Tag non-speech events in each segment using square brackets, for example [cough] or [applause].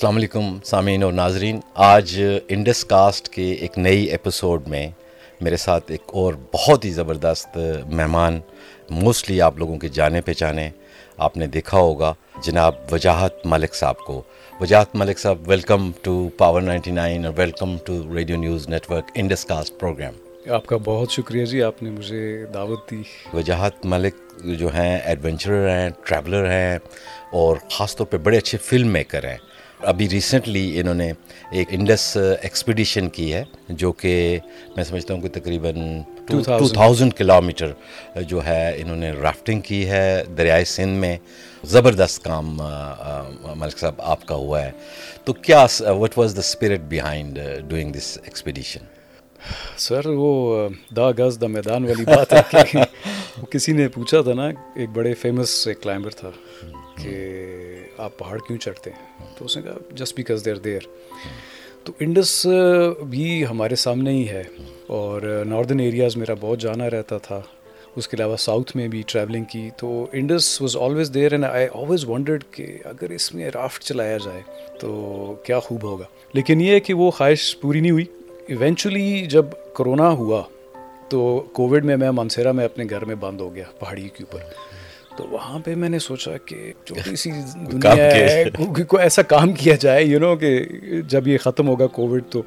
السلام علیکم سامعین اور ناظرین۔ آج انڈس کاسٹ کے ایک نئی ایپیسوڈ میں میرے ساتھ ایک اور بہت ہی زبردست مہمان موسٹلی آپ لوگوں کے جانے پہچانے آپ نے دیکھا ہوگا۔ جناب وجاہت ملک صاحب کو۔ Wajahat Malik Sahab welcome to Power Ninety Nine اور welcome to Radio News Network Indus cast program آپ کا بہت شکریہ جی آپ نے مجھے دعوت دی۔ وجاہت ملک جو ہیں ایڈونچرر ہیں ٹریولر ہیں اور خاص طور پہ بڑے اچھے فلم میکر ہیں۔ ابھی ریسنٹلی انہوں نے ایک انڈس ایکسپیڈیشن کی ہے جو کہ میں سمجھتا ہوں کہ تقریباً ٹو تھاؤزنڈ کلو میٹر جو ہے انہوں نے رافٹنگ کی ہے دریائے سندھ میں۔ زبردست کام ملک صاحب آپ کا ہوا ہے۔ تو کیا what was the spirit behind doing this expedition sir وہ دا گز دا میدان والی بات ہے کہ [laughs] کسی نے پوچھا تھا نا ایک بڑے فیمس کلائمبر تھا کہ آپ پہاڑ کیوں چڑھتے ہیں؟ تو اس نے کہا جسٹ بیکاز دیر دیر تو انڈس بھی ہمارے سامنے ہی ہے اور ناردرن ایریاز میرا بہت جانا رہتا تھا۔ اس کے علاوہ ساؤتھ میں بھی ٹریولنگ کی۔ تو Indus was always there and I always wondered کہ اگر اس میں رافٹ چلایا جائے تو کیا خوب ہوگا۔ لیکن یہ ہے کہ وہ خواہش پوری نہیں ہوئی۔ ایونچولی جب کرونا ہوا تو کووڈ میں میں منصیرہ میں اپنے گھر میں بند ہو گیا پہاڑی کے اوپر۔ تو وہاں پہ میں نے سوچا کہ چھوٹی سی [laughs] دنیا ہے؟ کوئی ایسا کام کیا جائے یو نو کہ جب یہ ختم ہوگا کووڈ تو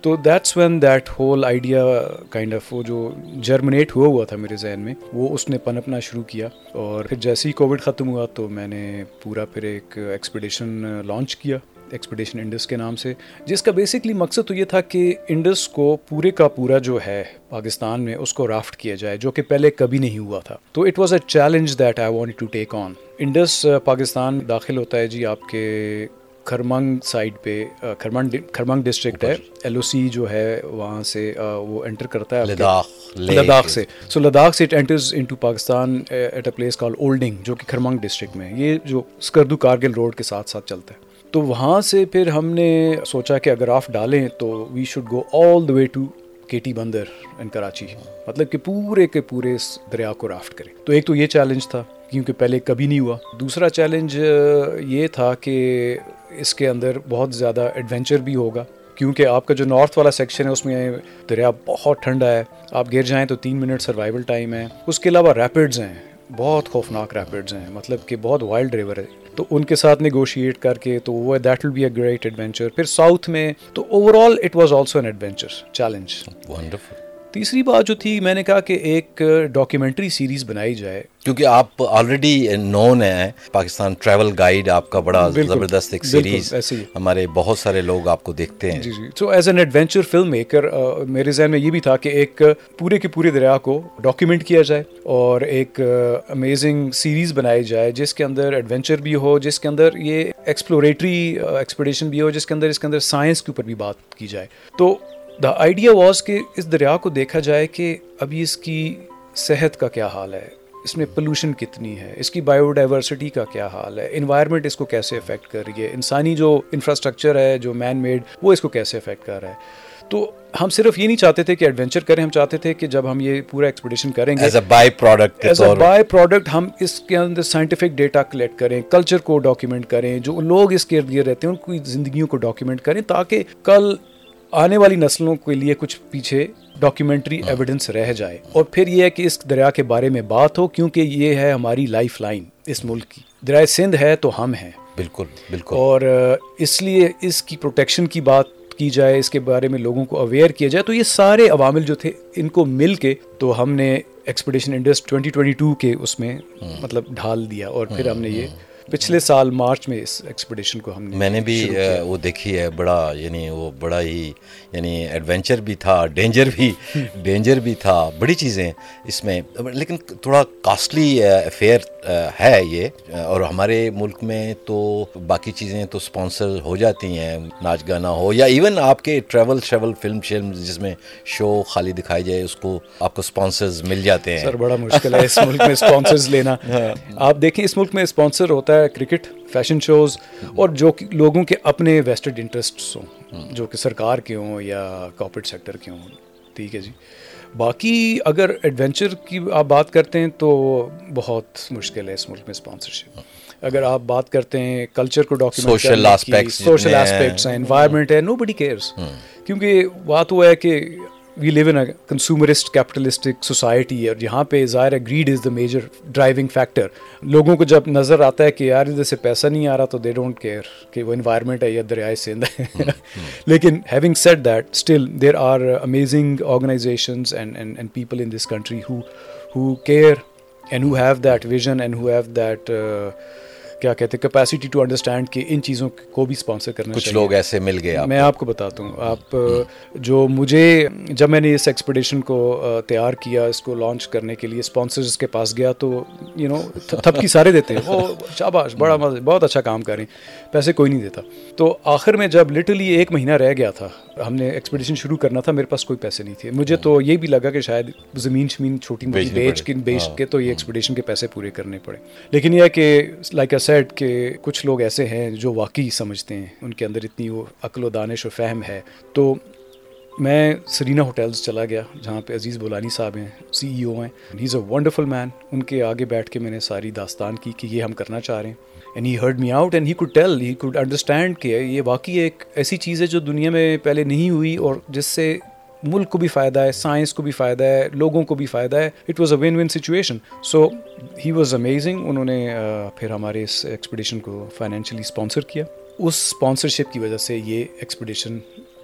تو that's when that whole idea kind of وہ جو جرمنیٹ ہوا ہوا تھا میرے ذہن میں وہ اس نے پنپنا شروع کیا اور پھر جیسے ہی کووڈ ختم ہوا تو میں نے پورا پھر ایک ایکسپیڈیشن لانچ کیا۔ ایکسپیڈیشن انڈس کے نام سے جس کا بیسکلی مقصد تو یہ تھا کہ انڈس کو پورے کا پورا جو ہے پاکستان میں اس کو رافٹ کیا جائے جو کہ پہلے کبھی نہیں ہوا تھا۔ تو it was a challenge that I want to take on Indus Pakistan داخل ہوتا ہے جی آپ کے کھرمنگ سائڈ پہ کھرمنگ کھرمنگ ڈسٹرکٹ ہے۔ ایل او سی جو ہے وہاں سے وہ انٹر کرتا ہے لداخ سے۔ سو لداخ سے it enters in to Pakistan at a place call Olding جو کہ کھرمنگ ڈسٹرکٹ میں یہ جو اسکردو کارگل روڈ کے ساتھ ساتھ چلتا ہے۔ تو وہاں سے پھر ہم نے سوچا کہ اگر آپ ڈالیں تو we should go all the way to K T Bandar ان کراچی مطلب کہ پورے کے پورے اس دریا کو رافٹ کریں۔ تو ایک تو یہ چیلنج تھا، کیونکہ پہلے کبھی نہیں ہوا۔ دوسرا چیلنج یہ تھا کہ اس کے اندر بہت زیادہ ایڈونچر بھی ہوگا۔ کیونکہ آپ کا جو نارتھ والا سیکشن ہے، اس میں دریا بہت ٹھنڈا ہے۔ آپ گر جائیں تو تین منٹ سروائیول ٹائم ہے۔ اس کے علاوہ ریپڈز ہیں، بہت خوفناک ریپڈز ہیں۔ مطلب کہ بہت وائلڈ ریور ہے۔ تو ان کے ساتھ نیگوشیٹ کر کے تو وہ that will be a great adventure پھر ساؤتھ میں تو overall it was also an adventure challenge wonderful تیسری بات جو تھی میں نے کہا کہ ایک ڈاکیومنٹری سیریز بنائی جائے۔ کیونکہ آپ آلریڈی نون ہیں پاکستان ٹریول گائیڈ آپ کا بڑا زبردست ایک سیریز ہمارے بہت سارے لوگ آپ کو دیکھتے ہیں۔ جی جی۔ So as an adventure film maker میرے ذہن میں یہ بھی تھا کہ ایک پورے کے پورے دریا کو ڈاکیومنٹ کیا جائے اور ایک امیزنگ سیریز بنائی جائے جس کے اندر ایڈونچر بھی ہو جس کے اندر یہ ایکسپلوریٹری ایکسپیڈیشن بھی ہو جس کے اندر اس کے اندر سائنس کے اوپر بھی بات کی جائے۔ تو دا آئیڈیا واز کہ اس دریا کو دیکھا جائے کہ ابھی اس کی صحت کا کیا حال ہے اس میں پولوشن کتنی ہے اس کی بایو ڈائیورسٹی کا کیا حال ہے انوائرمنٹ اس کو کیسے افیکٹ کر رہی ہے انسانی جو انفراسٹرکچر ہے جو مین میڈ وہ اس کو کیسے افیکٹ کر رہا ہے۔ تو ہم صرف یہ نہیں چاہتے تھے کہ ایڈونچر کریں ہم چاہتے تھے کہ جب ہم یہ پورا ایکسپیڈیشن کریں گے as a byproduct as a byproduct ہم اس کے اندر سائنٹیفک ڈیٹا کلیکٹ کریں کلچر کو ڈاکیومنٹ کریں جو لوگ اس کے ارد گرد رہتے ہیں ان کی زندگیوں کو ڈاکیومنٹ کریں تاکہ کل آنے والی نسلوں کے لیے کچھ پیچھے ڈاکیومنٹری ایویڈنس رہ جائے۔ اور پھر یہ ہے کہ اس دریا کے بارے میں بات ہو کیونکہ یہ ہے ہماری لائف لائن اس ملک کی۔ دریائے سندھ ہے تو ہم ہیں۔ بالکل بالکل۔ اور اس لیے اس کی پروٹیکشن کی بات کی جائے اس کے بارے میں لوگوں کو اویئر کیا جائے تو یہ سارے عوامل جو تھے ان کو مل کے تو ہم نے expedition Indus twenty twenty two کے اس میں مطلب ڈھال دیا اور پھر ہم نے یہ پچھلے سال مارچ میں اس ایکسپیڈیشن کو ہم نے میں نے بھی وہ دیکھی ہے بڑا یعنی وہ بڑا ہی یعنی ایڈونچر بھی تھا ڈینجر بھی ڈینجر بھی تھا بڑی چیزیں اس میں۔ لیکن تھوڑا کاسٹلی افیئر ہے یہ۔ اور ہمارے ملک میں تو باقی چیزیں تو اسپانسر ہو جاتی ہیں ناچ گانا ہو یا ایون آپ کے ٹریول شیول فلم شلم جس میں شو خالی دکھائی جائے اس کو آپ کو اسپانسرز مل جاتے ہیں۔ سر بڑا مشکل ہے اس ملک میں اسپانسرز لینا۔ [laughs] ہاں۔ آپ دیکھیں اس ملک میں اسپانسر ہوتا ہے کرکٹ فیشن شوز اور جو لوگوں کے اپنے ویسٹڈ انٹرسٹس ہوں جو کہ سرکار کے ہوں یا کارپوریٹ سیکٹر کے ہوں ٹھیک ہے جی۔ باقی اگر ایڈونچر کی آپ بات کرتے ہیں تو بہت مشکل ہے اس ملک میں اسپانسرشپ اگر آپ بات کرتے ہیں کلچر کو ڈاکیومنٹ سوشل ایسپیکٹس ہیں۔ انوائرمنٹ ہے نو بڈی کیئرس کیونکہ بات ہوا ہے کہ وی لیو ان کنزیومرسٹ کیپٹلسٹک سوسائٹی اور یہاں پہ ظاہر ہے grade is the major driving factor لوگوں کو جب نظر آتا ہے کہ یار ادھر سے پیسہ نہیں آ رہا تو دے ڈونٹ کیئر کہ وہ انوائرمنٹ ہے یا دریائے سندھ ہے۔ [laughs] لیکن having said that still there are amazing organizations and and people in this country who who care and who have that vision and who have that کیا کہتے ہیں کیپیسٹی ٹو انڈرسٹینڈ کہ ان چیزوں کو بھی اسپانسر کرنا کچھ لوگ ایسے مل گئے میں آپ کو بتاتا ہوں آپ جو مجھے جب میں نے اس ایکسپیڈیشن کو تیار کیا اس کو لانچ کرنے کے لیے اسپانسرز کے پاس گیا تو یو نو تھپکی سارے دیتے ہیں۔ وہ شاباش بڑا بہت اچھا کام کریں پیسے کوئی نہیں دیتا۔ تو آخر میں جب لٹرلی ایک مہینہ رہ گیا تھا ہم نے ایکسپیڈیشن شروع کرنا تھا میرے پاس کوئی پیسے نہیں تھے۔ مجھے تو یہ بھی لگا کہ شاید زمین شمین چھوٹی موٹی بیچ کے بیچ کے تو یہ ایکسپیڈیشن کے پیسے پورے کرنے پڑے۔ لیکن یہ کہ لائک اے سیٹ کہ کچھ لوگ ایسے ہیں جو واقعی سمجھتے ہیں، ان کے اندر اتنی وہ عقل و دانش و فہم ہے۔ تو میں سرینا ہوٹلز چلا گیا، جہاں پہ عزیز بولانی صاحب ہیں، سی ای او ہیں۔ ہی از اے ونڈرفل مین ان کے آگے بیٹھ کے میں نے ساری داستان کی کہ یہ ہم کرنا چاہ رہے ہیں۔ And he heard me out and he could tell he could understand کہ یہ واقعی ایک ایسی چیز ہے جو دنیا میں پہلے نہیں ہوئی اور جس سے ملک کو بھی فائدہ ہے سائنس کو بھی فائدہ ہے، لوگوں کو بھی فائدہ ہے۔ It was a win win situation so he was amazing انہوں نے پھر ہمارے اس ایکسپیڈیشن کو فائنینشلی اسپانسر کیا۔ اس اسپانسرشپ کی وجہ سے یہ ایکسپیڈیشن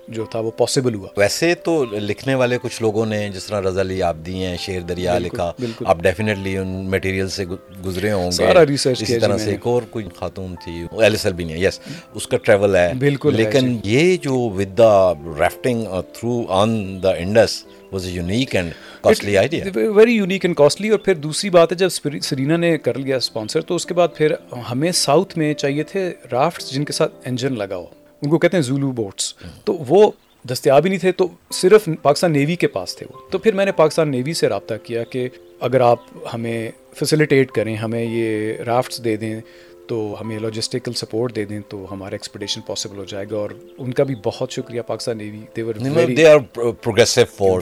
جو تھا وہ پاسبل ہوا۔ ویسے تو لکھنے والے کچھ لوگوں نے جس طرح رضا علی آپ دی ہیں شیر دریا لکھا آپ ڈیفینیٹلی ان میٹیریل سے گزرے ہوں گے۔ سارا ریسرچ اسی طرح سے ایک اور کوئی خاتون تھی ایلس البینیا یس اس کا ٹریول ہے۔ بالکل لیکن یہ جو with the rafting through on the Indus was a unique and costly idea very unique and costly اور پھر دوسری بات ہے جب سرینا نے کر لیا اسپانسر تو اس کے بعد پھر ہمیں ساؤتھ میں چاہیے تھے رافٹ جن کے ساتھ انجن لگا ہو۔ ان کو کہتے ہیں زولو بوٹس تو وہ دستیاب ہی نہیں تھے تو صرف پاکستان نیوی کے پاس تھے وہ۔ تو پھر میں نے پاکستان نیوی سے رابطہ کیا کہ اگر آپ ہمیں فیسیلیٹیٹ کریں ہمیں یہ رافٹس دے دیں تو ہمیں لاجسٹیکل سپورٹ دے دیں تو ہمارا ایکسپیڈیشن پاسبل ہو جائے گا۔ اور ان کا بھی بہت شکریہ Pakistan navy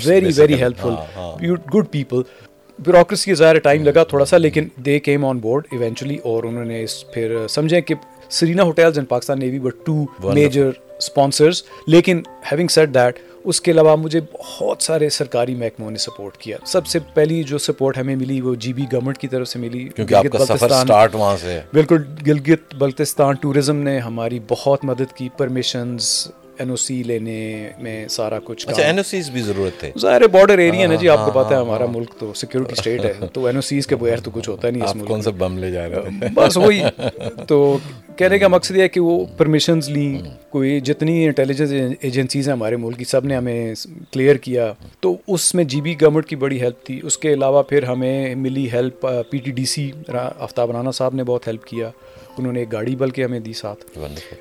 very very helpful good people bureaucracy ظاہر ٹائم لگا تھوڑا سا لیکن they came on board eventually اور انہوں نے اس پھر سمجھیں کہ Serena hotels and Pakistan navy but two major sponsors لیکن ہیونگ سیٹ دیٹ اس کے علاوہ مجھے بہت سارے سرکاری محکموں نے سپورٹ کیا۔ سب سے پہلی جو سپورٹ ہمیں ملی وہ جی بی گورنمنٹ کی طرف سے ملی۔ بالکل گلگت بلتستان ٹورزم نے ہماری بہت مدد کی۔ پرمیشنز این او سی لینے میں سارا کچھ اچھا این او سیز بھی ضرورت ہے۔ ظاہر بارڈر ایریا ہے جی آپ کو پتا ہے ہمارا ملک تو سیکورٹی اسٹیٹ ہے۔ تو این او سیز کے بغیر تو کچھ ہوتا نہیں اس ملک کون سا بم لے جا رہے ہیں بس وہی۔ تو کہنے کا مقصد یہ ہے کہ وہ پرمیشنز لیں کوئی جتنی انٹیلیجنس ایجنسیز ہیں ہمارے ملک کی سب نے ہمیں کلیئر کیا۔ تو اس میں جی بی گورنمنٹ کی بڑی ہیلپ تھی۔ اس کے علاوہ پھر ہمیں ملی help P T D C Aftab Rana sahab نے بہت ہیلپ کیا۔ انہوں نے ایک گاڑی بلکہ ہمیں دی ساتھ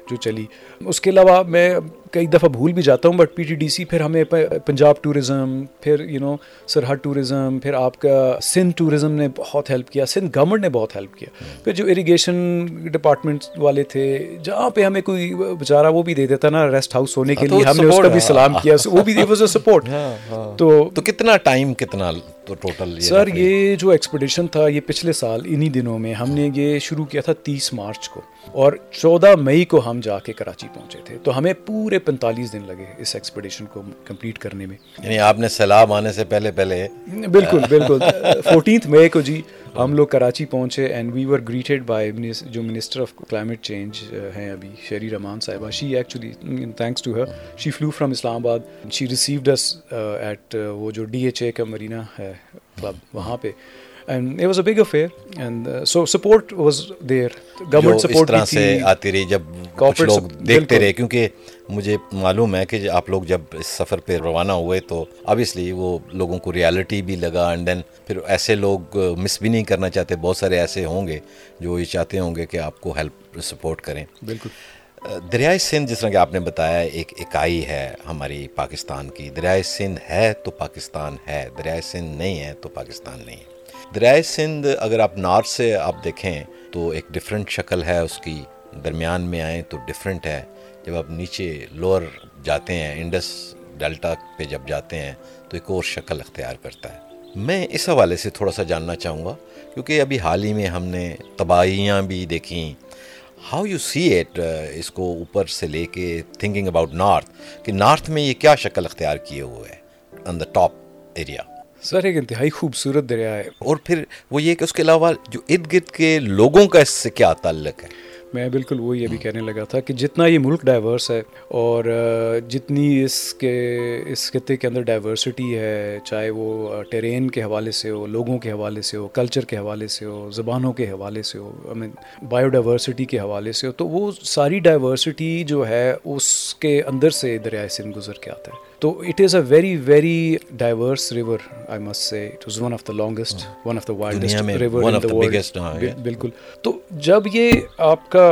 جو چلی۔ اس کے علاوہ میں کئی دفعہ بھول بھی جاتا ہوں but P T D C پھر ہمیں پنجاب ٹورزم پھر یو نو سرحد ٹورزم پھر آپ کا سندھ ٹورزم نے بہت ہیلپ کیا سندھ گورنمنٹ نے بہت ہیلپ کیا۔ پھر جو اریگیشن ڈپارٹمنٹ والے تھے جہاں پہ ہمیں کوئی بیچارہ وہ بھی دے دیتا نا ریسٹ ہاؤس ہونے کے لیے ہم نے اس کا بھی سلام کیا [laughs] وہ بھی سپورٹ تو کتنا ٹائم کتنا تو ٹوٹل سر یہ جو ایکسپیڈیشن تھا یہ پچھلے سال انہی دنوں میں ہم نے یہ شروع کیا تھا تیس مارچ کو۔ اور چودہ مئی کو ہم جا کے کراچی پہنچے تھے۔ تو ہمیں پورے پینتالیس دن لگے اس ایکسپیڈیشن کو کمپلیٹ کرنے میں۔ یعنی آپ نے سیلاب آنے سے پہلے پہلے بالکل بالکل۔ فورٹینتھ مئی کو جی ہم لوگ کراچی پہنچے and we were greeted by جو منسٹر آف کلائمیٹ چینج ہیں ابھی Sherry Rehman sahiba. She actually thanks to her she flew from Islamabad. She received us at وہ جو ڈی ایچ اے کا مرینا ہے کلب وہاں پہ۔ And it was a big affair and so support was government support طرح سے آتی رہی جب کچھ لوگ دیکھتے رہے کیونکہ مجھے معلوم ہے کہ آپ لوگ جب اس سفر پہ روانہ ہوئے تو ابویسلی وہ لوگوں کو ریالٹی بھی لگا اینڈ دین پھر ایسے لوگ مس بھی نہیں کرنا چاہتے بہت سارے ایسے ہوں گے جو یہ چاہتے ہوں گے کہ آپ کو ہیلپ سپورٹ کریں۔ بالکل۔ دریائے سندھ جس طرح کہ آپ نے بتایا ایک اکائی ہے ہماری پاکستان کی۔ دریائے سندھ ہے تو پاکستان ہے دریائے سندھ نہیں ہے تو پاکستان نہیں ہے۔ دریائے سندھ اگر آپ نارتھ سے آپ دیکھیں تو ایک ڈفرینٹ شکل ہے، اس کی درمیان میں آئیں تو ڈفرینٹ ہے۔ جب آپ نیچے لوور جاتے ہیں انڈس ڈیلٹا پہ جب جاتے ہیں تو ایک اور شکل اختیار کرتا ہے۔ میں اس حوالے سے تھوڑا سا جاننا چاہوں گا، کیونکہ ابھی حال ہی میں ہم نے تباہیاں بھی دیکھیں ہاؤ یو سی ایٹ اس کو اوپر سے لے کے تھنکنگ اباؤٹ نارتھ کہ نارتھ میں یہ کیا شکل اختیار کیے ہوئے ہے؟ آن دا ٹاپ ایریا سر ایک انتہائی خوبصورت دریا ہے۔ اور پھر وہ یہ کہ اس کے علاوہ جو ارد گرد کے لوگوں کا اس سے کیا تعلق ہے؟ میں بالکل وہی ابھی کہنے لگا تھا کہ جتنا یہ ملک ڈائیورس ہے اور جتنی اس کے اس خطے کے اندر ڈائیورسٹی ہے چاہے وہ ٹرین کے حوالے سے ہو لوگوں کے حوالے سے ہو کلچر کے حوالے سے ہو زبانوں کے حوالے سے ہو آئی مین بایو ڈائیورسٹی کے حوالے سے ہو تو وہ ساری ڈائیورسٹی جو ہے اس کے اندر سے دریائے سندھ گزر کے آتا ہے۔ تو it is a very very diverse river I must say it was one of the longest one of the wildest river بالکل تو جب یہ آپ کا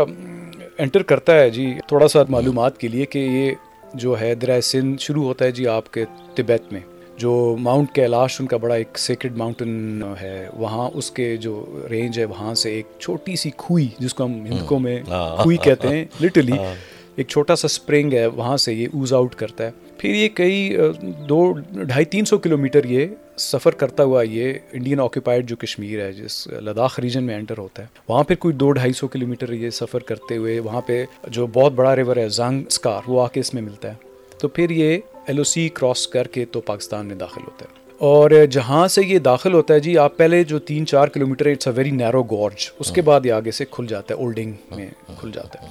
انٹر کرتا ہے جی تھوڑا سا معلومات کے لیے کہ یہ جو ہے درائے سندھ شروع ہوتا ہے جی آپ کے تبت میں جو ماؤنٹ کیلاش ان کا بڑا ایک سیکرڈ ماؤنٹن ہے وہاں اس کے جو رینج ہے وہاں سے ایک چھوٹی سی کھوئی جس کو ہم ہندکوں میں کھوئی کہتے ہیں لٹرلی ایک چھوٹا سا اسپرنگ ہے وہاں سے یہ اوز آؤٹ کرتا ہے پھر یہ کئی دو ڈھائی تین سو کلو میٹر یہ سفر کرتا ہوا یہ انڈین آکوپائڈ جو کشمیر ہے جس لداخ ریجن میں انٹر ہوتا ہے وہاں پھر کوئی دو ڈھائی سو کلو میٹر یہ سفر کرتے ہوئے وہاں پہ جو بہت بڑا ریور ہے زنگ اسکار وہ آ کے اس میں ملتا ہے۔ تو پھر یہ ایل او سی کراس کر کے تو پاکستان میں داخل ہوتا ہے۔ اور جہاں سے یہ داخل ہوتا ہے جی آپ پہلے جو تین چار kilometre it's a very narrow gorge اس کے بعد یہ آگے سے کھل جاتا ہے اولڈنگ میں کھل جاتا ہے۔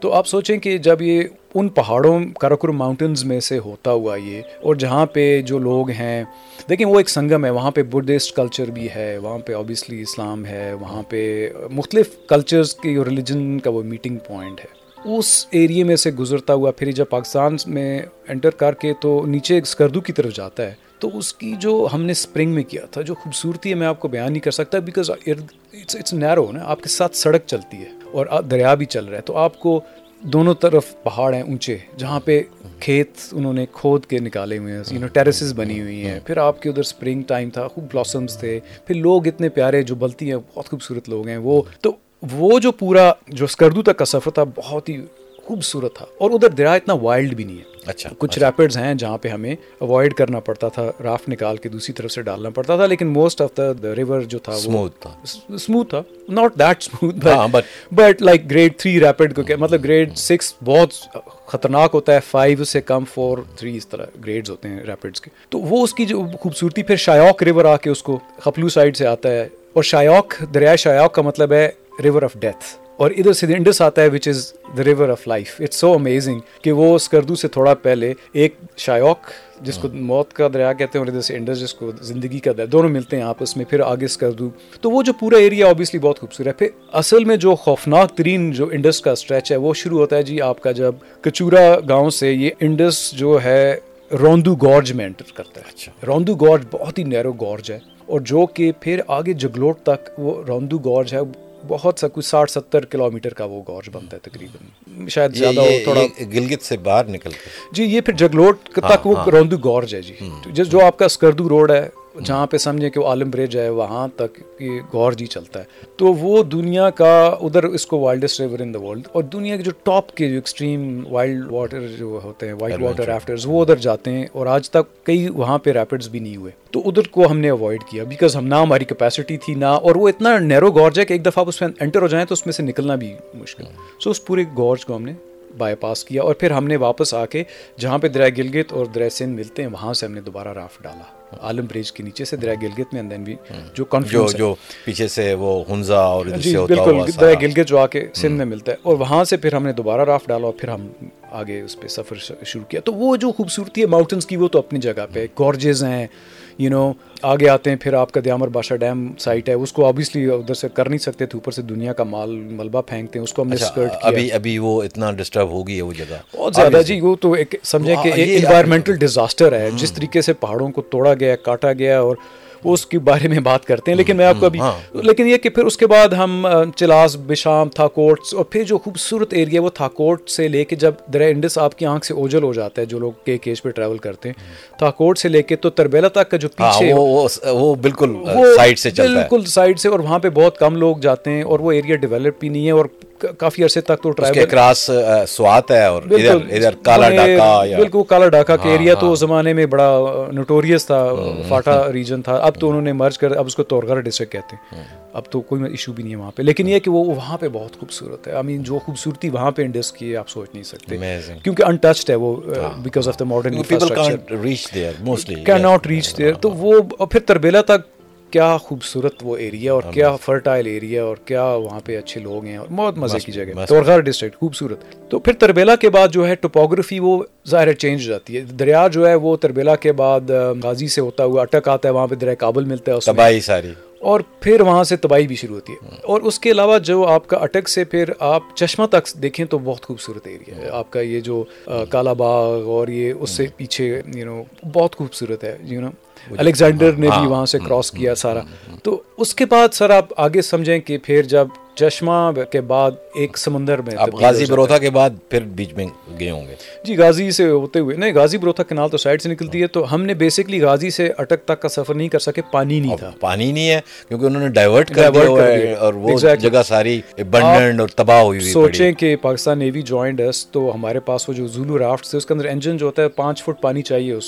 تو آپ سوچیں کہ جب یہ ان پہاڑوں کراکرم ماؤنٹنز میں سے ہوتا ہوا یہ، اور جہاں پہ جو لوگ ہیں، دیکھیں وہ ایک سنگم ہے، وہاں پہ بدھسٹ کلچر بھی ہے، وہاں پہ اوبیسلی اسلام ہے، وہاں پہ مختلف کلچرز کی ریلیجن کا وہ میٹنگ پوائنٹ ہے۔ اس ایریے میں سے گزرتا ہوا، پھر جب پاکستان میں انٹر کر کے تو نیچے اسکردو کی طرف جاتا ہے۔ تو اس کی جو ہم نے اسپرنگ میں کیا تھا، جو خوبصورتی ہے، میں آپ کو بیان نہیں کر سکتا بیکاز اٹس نیرو نا، آپ کے ساتھ سڑک چلتی ہے۔ اور دریا بھی چل رہا ہے۔ تو آپ کو دونوں طرف پہاڑ ہیں اونچے جہاں پہ کھیت انہوں نے کھود کے نکالے ہوئے ہیں یو نو ٹیرسز بنی ہوئی ہیں۔ پھر آپ کے ادھر اسپرنگ ٹائم تھا خوب بلاسمس تھے۔ پھر لوگ اتنے پیارے جو بلتی ہیں بہت خوبصورت لوگ ہیں۔ وہ تو وہ جو پورا جو اسکردو تک کا سفر تھا بہت ہی خوبصورت تھا۔ اور ادھر دریا اتنا وائلڈ بھی نہیں ہے۔ اچھا کچھ ریپڈز اچھا۔ ہیں جہاں پہ ہمیں اوائڈ کرنا پڑتا تھا رافٹ نکال کے دوسری طرف سے ڈالنا پڑتا تھا لیکن موسٹ آف دا ریور جو تھا اسموتھ تھا۔ اسموتھ تھا۔ Not that smooth but like grade three rapid کو مطلب گریڈ سکس بہت خطرناک ہوتا ہے۔ فائیو سے کم فور تھری اس طرح گریڈز ہوتے ہیں ریپڈس کے۔ تو وہ اس کی جو خوبصورتی پھر شایوک ریور آ کے اس کو خپلو سائڈ سے آتا ہے۔ اور شایوک دریائے شایوک کا مطلب ہے ریور آف ڈیتھ اور ادھر سے انڈس آتا ہے which is the river of life it's so amazing کہ وہ اسکردو سے تھوڑا پہلے ایک شایوک جس کو موت کا دریا کہتے ہیں اور ادھر سے انڈس جس کو زندگی کا دریا دونوں ملتے ہیں آپس میں پھر آگے اسکردو تو وہ جو پورا ایریا اوبیسلی بہت خوبصورت ہے. پھر اصل میں جو خوفناک ترین جو انڈس کا اسٹریچ ہے وہ شروع ہوتا ہے جی آپ کا جب کچورا گاؤں سے یہ انڈس جو ہے روندو گورج میں انٹر کرتا ہے. اچھا. روندو گورج بہت ہی نیرو گورج ہے اور جو کہ پھر آگے جگلوٹ تک وہ روندو گورج ہے بہت سا کچھ ساٹھ ستر کلو میٹر کا وہ گورج بنتا ہے تقریباً۔ شاید زیادہ ہو تھوڑا گلگت سے باہر نکل جی یہ پھر جگلوٹ تک ہاں، وہ ہاں۔ روندو گورج ہے جی۔ جو آپ کا اسکردو روڈ ہے جہاں پہ سمجھیں کہ وہ عالم برج ہے وہاں تک یہ گور جی چلتا ہے۔ تو وہ دنیا کا ادھر اس کو وائلڈسٹ ریور ان دا ورلڈ اور دنیا کے جو ٹاپ کے جو ایکسٹریم وائلڈ واٹر جو ہوتے ہیں وائٹ واٹر ریفٹرز وہ ادھر جاتے ہیں اور آج تک کئی وہاں پہ ریپڈز بھی نہیں ہوئے۔ تو ادھر کو ہم نے اوائڈ کیا بیکاز ہم نہ ہماری کیپیسٹی تھی نہ اور وہ اتنا نیرو گورج ہے کہ ایک دفعہ اس میں انٹر ہو جائیں تو اس میں سے نکلنا بھی مشکل۔ سو اس پورے گورج کو ہم نے بائی پاس کیا اور پھر ہم نے واپس آ کے جہاں پہ دریا گلگت اور دریا سندھ ملتے ہیں وہاں سے ہم نے دوبارہ رافٹ ڈالا۔ عالم برج کے نیچے سے دریا گلگت میں اندین بھی جو جو جو پیچھے سے وہ ہنزا اور جی بالکل دریا گلگت جو آ کے سندھ میں ملتا ہے۔ اور وہاں سے پھر ہم نے دوبارہ رافٹ ڈالا اور پھر ہم آگے اس پہ سفر شروع کیا۔ تو وہ جو خوبصورتی ہے ماؤنٹنس کی وہ تو اپنی جگہ پہ گورجز ہیں یو نو آگے آتے ہیں پھر آپ کا دیامر بادشاہ ڈیم سائٹ ہے اس کو آبویسلی ادھر سے کر نہیں سکتے تھے اوپر سے دنیا کا مال ملبہ پھینکتے ہیں اس کو ہم نے اسکرٹ اچھا، کیا ابھی ابھی وہ اتنا ڈسٹرب ہو گئی ہے وہ جگہ۔ بہت زیادہ جی وہ تو ایک سمجھیں کہ ایک انوائرمنٹل ڈیزاسٹر ہے۔ جس طریقے سے پہاڑوں کو توڑا گیا کاٹا گیا اور اس کے بارے میں بات کرتے ہیں لیکن میں آپ کو ابھی ہاں۔ لیکن یہ کہ پھر اس کے بعد ہم چلاس بشام تھاکوٹ اور پھر جو خوبصورت ایریا وہ تھاکوٹ سے لے کے جب دریا انڈس آپ کی آنکھ سے اوجل ہو جاتا ہے جو لوگ کے کیش پہ ٹریول کرتے ہیں تھاکوٹ سے لے کے تو تربیلا تک کا جو ہاں، پیچھے وہ بالکل سائڈ سے بالکل سائڈ سے اور وہاں پہ بہت کم لوگ جاتے ہیں اور وہ ایریا ڈیولپ بھی نہیں ہے اور کافی عرصے تک تو ٹرائبل کراس سوات ہے اور ادھر ادھر کالا ڈاکا بالکل کالا ڈاکا کے ایریا تو اس زمانے میں بڑا نوٹوریس تھا فاٹا ریجن تھا۔ اب تو انہوں نے مرج کر اب اس کو تورگھر ڈسٹرکٹ کہتے ہیں۔ اب تو کوئی ایشو بھی نہیں ہے وہاں پہ۔ لیکن یہ کہ وہ وہاں پہ بہت خوبصورت ہے۔ آئی مین جو خوبصورتی وہاں پہ انڈس کی ہے آپ سوچ نہیں سکتے۔ کیونکہ انٹچڈ ہے وہ because of the modern can not reach there تو وہ پھر تربیلا تک کیا خوبصورت وہ ایریا اور کیا فرٹائل ایریا اور کیا وہاں پہ اچھے لوگ ہیں اور بہت مزے کی جگہ تورغار ڈسٹرکٹ خوبصورت۔ تو پھر تربیلا کے بعد جو ہے ٹوپوگرافی وہ ظاہر چینج ہو جاتی ہے۔ دریا جو ہے وہ تربیلا کے بعد غازی سے ہوتا ہوا اٹک آتا ہے وہاں پہ دریا کابل ملتا ہے تباہی ساری۔ اور پھر وہاں سے تباہی بھی شروع ہوتی ہے۔ اور اس کے علاوہ جو آپ کا اٹک سے پھر آپ چشمہ تک دیکھیں تو بہت خوبصورت ایریا ہے۔ آپ کا یہ جو کالا باغ اور یہ اس سے پیچھے یو نو بہت خوبصورت ہے یو نو الیگزینڈر نے بھی ہاں۔ وہاں سے کراس کیا سارا۔ تو اس کے بعد سر آپ آگے سمجھیں کہ پھر جب چشمہ کے بعد ایک سمندر میں غازی بروتھا کے بعد پھر بیچ میں گئے ہوں گے۔ جی غازی سے ہوتے ہوئے نہیں غازی بروتھا کنال تو سائڈ سے نکلتی ہے تو ہم نے بیسکلی غازی سے اٹک تک کا سفر نہیں کر سکے پانی نہیں تھا۔ پانی نہیں ہے کیونکہ انہوں نے ڈائیورٹ کر دیا اور وہ جگہ ساری ابنڈنٹ اور تباہ ہوئی ہوئی سوچیں کہ پاکستان نیوی جوائنڈ ہے تو ہمارے پاس وہ جو زولو رافٹ ہے اس کے اندر انجن جو ہوتا ہے پانچ فٹ پانی چاہیے اس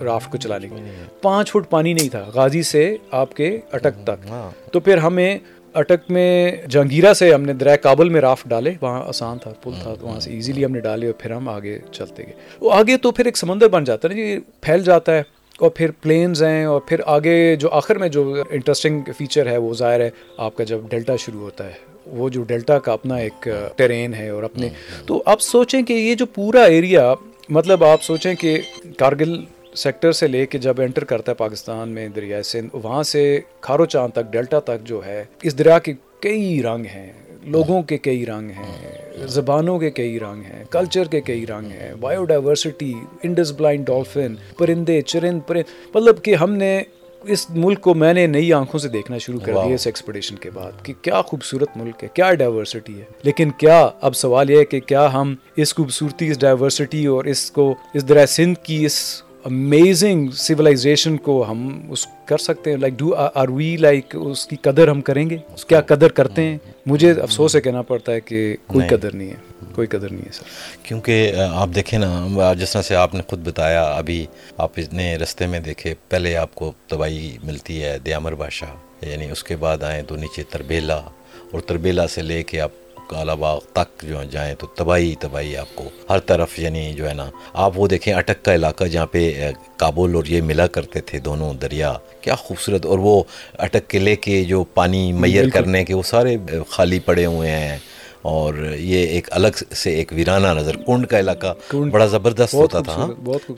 رافٹ کو چلانے کے پانچ فٹ پانی نہیں تھا، غازی سے آپ کے اٹک تک۔ تو پھر ہمیں اٹک میں، جہانگیرہ سے ہم نے دریا کابل میں رافٹ ڈالے، وہاں آسان تھا، پل تھا، تو وہاں سے ایزیلی ہم نے ڈالے اور پھر ہم آگے چلتے گئے۔ وہ آگے تو پھر ایک سمندر بن جاتا ہے نا جی پھیل جاتا ہے اور پھر پلینز ہیں اور پھر آگے جو آخر میں جو انٹرسٹنگ فیچر ہے، وہ ظاہر ہے آپ کا جب ڈیلٹا شروع ہوتا ہے، وہ جو ڈیلٹا کا اپنا ایک ٹرین ہے اور اپنے۔ تو آپ سوچیں کہ یہ جو پورا ایریا مطلب آپ سوچیں کہ کارگل سیکٹر سے لے کے جب انٹر کرتا ہے پاکستان میں دریائے سندھ وہاں سے کھارو چاند تک ڈیلٹا تک جو ہے اس دریا کے کئی رنگ ہیں۔ لوگوں کے کئی رنگ ہیں زبانوں کے کئی رنگ ہیں کلچر کے کئی رنگ ہیں۔ Biodiversity Indus blind dolphin پرندے چرند پرند۔ مطلب کہ ہم نے اس ملک کو میں نے نئی آنکھوں سے دیکھنا شروع کر دیا اس ایکسپیڈیشن کے بعد کہ کیا خوبصورت ملک ہے کیا ڈائیورسٹی ہے۔ لیکن کیا اب سوال یہ ہے کہ کیا ہم اس خوبصورتی اس ڈائیورسٹی اور اس کو اس دریا سندھ کی اس امیزنگ سویلائزیشن کو ہم اس کر سکتے ہیں. Like do are we like اس کی قدر ہم کریں گے؟ کیا قدر کرتے ہیں؟ مجھے افسوس ہے کہنا پڑتا ہے کہ کوئی قدر نہیں ہے. کوئی قدر نہیں ہے سر. کیونکہ آپ دیکھیں نا جس طرح سے آپ نے خود بتایا ابھی آپ اتنے رستے میں دیکھے پہلے آپ کو دوائی ملتی ہے دیامر بادشاہ یعنی اس کے بعد آئیں تو نیچے تربیلا اور تربیلا سے لے کے آپ کالا باغ تک جو جائیں تو تباہی تباہی آپ کو ہر طرف یعنی جو ہے نا آپ وہ دیکھیں اٹک کا علاقہ جہاں پہ کابل اور یہ ملا کرتے تھے دونوں دریا۔ کیا خوبصورت اور وہ اٹک قلعے کے جو پانی میئر کرنے کے وہ سارے خالی پڑے ہوئے ہیں۔ اور یہ ایک الگ سے ایک ویرانہ نظر کنڈ کا علاقہ بڑا زبردست ہوتا تھا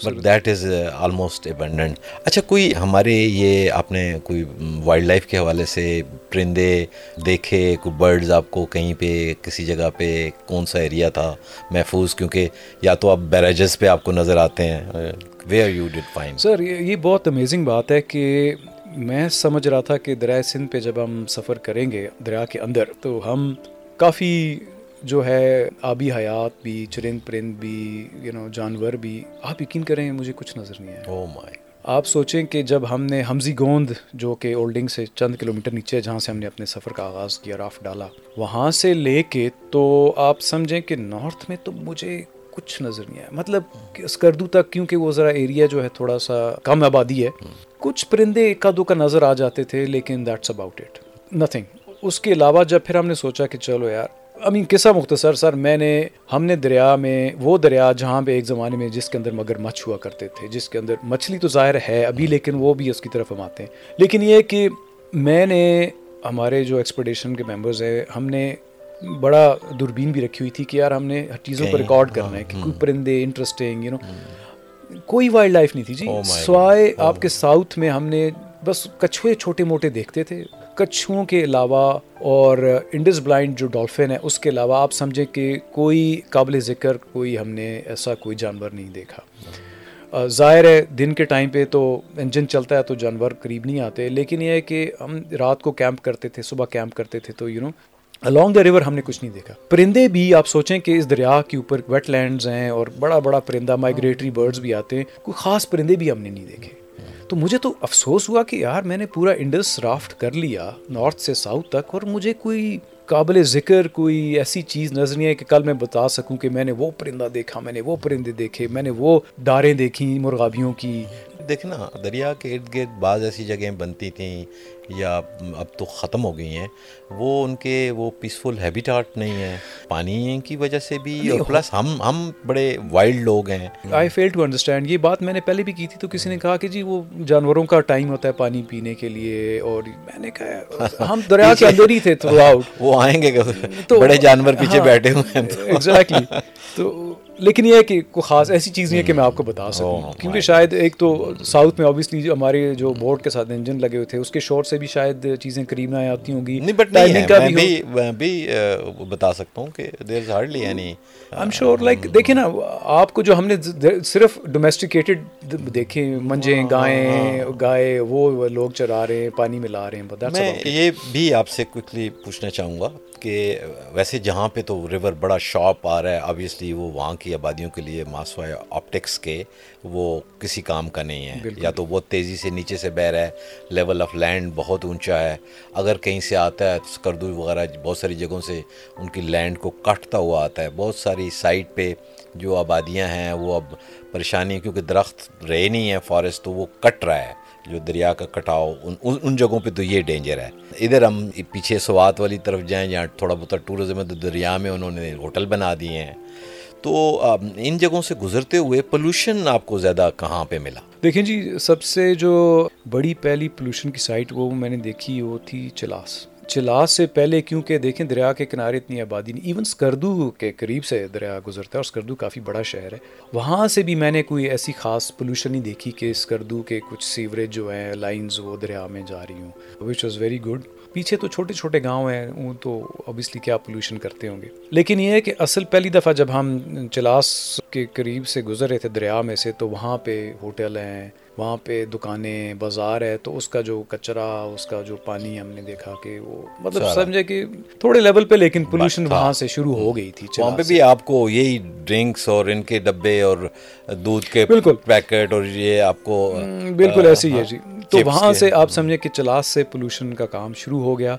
but that is almost abundant اچھا کوئی ہمارے یہ آپ نے کوئی وائلڈ لائف کے حوالے سے پرندے دیکھے کوئی برڈز آپ کو کہیں پہ کسی جگہ پہ کون سا ایریا تھا محفوظ؟ کیونکہ یا تو آپ بیراجز پہ آپ کو نظر آتے ہیں where you did fine sir یہ بہت امیزنگ بات ہے کہ میں سمجھ رہا تھا کہ دریائے سندھ پہ جب ہم سفر کریں گے دریا کے اندر تو ہم کافی جو ہے آبی حیات بھی چرند پرند بھی یو نو جانور بھی۔ آپ یقین کریں مجھے کچھ نظر نہیں او مائی آپ سوچیں کہ جب ہم نے حمزی گوند جو کہ اولڈنگ سے چند کلومیٹر نیچے جہاں سے ہم نے اپنے سفر کا آغاز کیا راف ڈالا وہاں سے لے کے تو آپ سمجھیں کہ نارتھ میں تو مجھے کچھ نظر نہیں آیا۔ مطلب اسکردو تک کیونکہ وہ ذرا ایریا جو ہے تھوڑا سا کم آبادی ہے۔ کچھ پرندے ایک دو کا نظر آ جاتے تھے لیکن دیٹس اباؤٹ اٹ نتھنگ اس کے علاوہ جب پھر ہم نے سوچا کہ چلو یار امین قصہ مختصر سر میں نے ہم نے دریا میں وہ دریا جہاں پہ ایک زمانے میں جس کے اندر مگر مچھ ہوا کرتے تھے جس کے اندر مچھلی تو ظاہر ہے ابھی لیکن وہ بھی اس کی طرف ہم آتے ہیں۔ لیکن یہ کہ میں نے ہمارے جو ایکسپیڈیشن کے ممبرز ہیں ہم نے بڑا دوربین بھی رکھی ہوئی تھی کہ یار ہم نے ہر چیزوں کو ریکارڈ کرنا ہے کہ کوئی پرندے انٹرسٹنگ یو نو کوئی وائلڈ لائف نہیں تھی جی۔ Oh سوائے آپ کے ساؤتھ میں ہم نے بس کچھوے چھوٹے موٹے دیکھتے تھے۔ کچھوؤں کے علاوہ اور انڈس بلائنڈ جو ڈولفن ہے، اس کے علاوہ آپ سمجھیں کہ کوئی قابل ذکر کوئی ہم نے ایسا کوئی جانور نہیں دیکھا۔ ظاہر ہے دن کے ٹائم پہ تو انجن چلتا ہے تو جانور قریب نہیں آتے، لیکن یہ ہے کہ ہم رات کو کیمپ کرتے تھے، صبح کیمپ کرتے تھے تو you know along the river ہم نے کچھ نہیں دیکھا۔ پرندے بھی آپ سوچیں کہ اس دریا کے اوپر ویٹ لینڈز ہیں اور بڑا بڑا پرندہ مائگریٹری برڈز بھی آتے ہیں۔ کوئی خاص پرندے بھی ہم نے نہیں دیکھے۔ تو مجھے تو افسوس ہوا کہ یار میں نے پورا انڈس رافٹ کر لیا نارتھ سے ساؤتھ تک اور مجھے کوئی قابل ذکر، کوئی ایسی چیز نظر نہیں ہے کہ کل میں بتا سکوں کہ میں نے وہ پرندہ دیکھا، میں نے وہ پرندے دیکھے، میں نے وہ ڈاریں دیکھی مرغابیوں کی دیکھنا دریا کے ارد گرد بعض ایسی جگہیں بنتی تھیں یا اب تو ختم ہو گئی ہیں وہ ان کے وہ پیسفل ہیبیٹاٹ نہیں ہے پانی کی وجہ سے بھی اور پلس ہم ہم بڑے وائلڈ لوگ ہیں۔ آئی فیل ٹو انڈرسٹینڈ یہ بات میں نے پہلے بھی کی تھی تو کسی نے کہا کہ جی وہ جانوروں کا ٹائم ہوتا ہے پانی پینے کے لیے اور میں نے کہا [laughs] ہم دریا کے اندر ہی تھے تھرو آؤٹ [laughs] وہ آئیں گے بڑے جانور پیچھے ہاں، بیٹھے ہوئے ہیں۔ ایگزیکٹلی تو لیکن یہ ہے کہ کوئی خاص ایسی چیز نہیں ہے کہ میں آپ کو بتا سکوں۔ کیونکہ شاید ایک تو ساؤتھ میں آبویسلی ہمارے جو بورڈ کے ساتھ انجن لگے ہوئے تھے اس کے شارٹ سے بھی شاید چیزیں قریب نہ آتی ہوں گی۔ نہیں بٹ نہیں بھی میں بھی بتا سکتا ہوں کہ دیر از ہارڈلی یعنی آئی ایم شیور لائک دیکھیں نا آپ کو جو ہم نے صرف ڈومیسٹیکیٹڈ دیکھے منجے ہاں، گائیں ہاں۔ گائے وہ لوگ چرا رہے ہیں پانی میں لا رہے ہیں میں یہ بھی آپ سے کوئکلی پوچھنا چاہوں گا کہ ویسے جہاں پہ تو ریور بڑا شاپ آ رہا ہے آبویسلی وہ وہاں کی آبادیوں کے لیے ماسوائے آپٹکس کے وہ کسی کام کا نہیں ہے۔ یا تو بہت تیزی سے نیچے سے بہ رہا ہے لیول آف لینڈ بہت اونچا ہے۔ اگر کہیں سے آتا ہے کردو وغیرہ بہت ساری جگہوں سے ان کی لینڈ کو کٹتا ہوا آتا ہے۔ بہت ساری سائٹ پہ جو آبادیاں ہیں وہ اب پریشانی کیونکہ درخت رہے نہیں ہیں فارسٹ تو وہ کٹ رہا ہے۔ جو دریا کا کٹاؤ ان ان جگہوں پہ تو یہ ڈینجر ہے۔ ادھر ہم پیچھے سوات والی طرف جائیں جہاں تھوڑا بہت ٹورزم ہے تو دریا میں انہوں نے ہوٹل بنا دیے ہیں۔ تو ان جگہوں سے گزرتے ہوئے پولوشن آپ کو زیادہ کہاں پہ ملا؟ دیکھیں جی سب سے جو بڑی پہلی پولوشن کی سائٹ وہ میں نے دیکھی، وہ تھی چلاس۔ چلاس سے پہلے کیونکہ دیکھیں دریا کے کنارے اتنی آبادی نہیں ایون اسکردو کے قریب سے دریا گزرتا ہے اور اسکردو کافی بڑا شہر ہے۔ وہاں سے بھی میں نے کوئی ایسی خاص پولوشن نہیں دیکھی کہ اسکردو کے کچھ سیوریج جو ہیں لائنز وہ دریا میں جا رہی ہوں وچ واز ویری گڈ پیچھے تو چھوٹے چھوٹے گاؤں ہیں وہ تو اوبیسلی کیا پولوشن کرتے ہوں گے۔ لیکن یہ ہے کہ اصل پہلی دفعہ جب ہم چلاس کے قریب سے گزر رہے تھے دریا میں سے، تو وہاں پہ ہوٹل ہیں وہاں پہ دکانیں بازار ہے تو اس کا جو کچرا اس کا جو پانی ہم نے دیکھا کہ وہ مطلب سمجھے کہ تھوڑے لیول پہ لیکن پولوشن وہاں سے شروع ہو گئی تھی وہاں پہ بھی آپ کو یہی ڈرنکس اور ان کے ڈبے اور دودھ کے بالکل۔ پیکٹ اور یہ آپ کو بالکل ایسے ہی ہے جی۔ تو وہاں سے آپ سمجھے کہ چلاس سے پولوشن کا کام شروع ہو گیا۔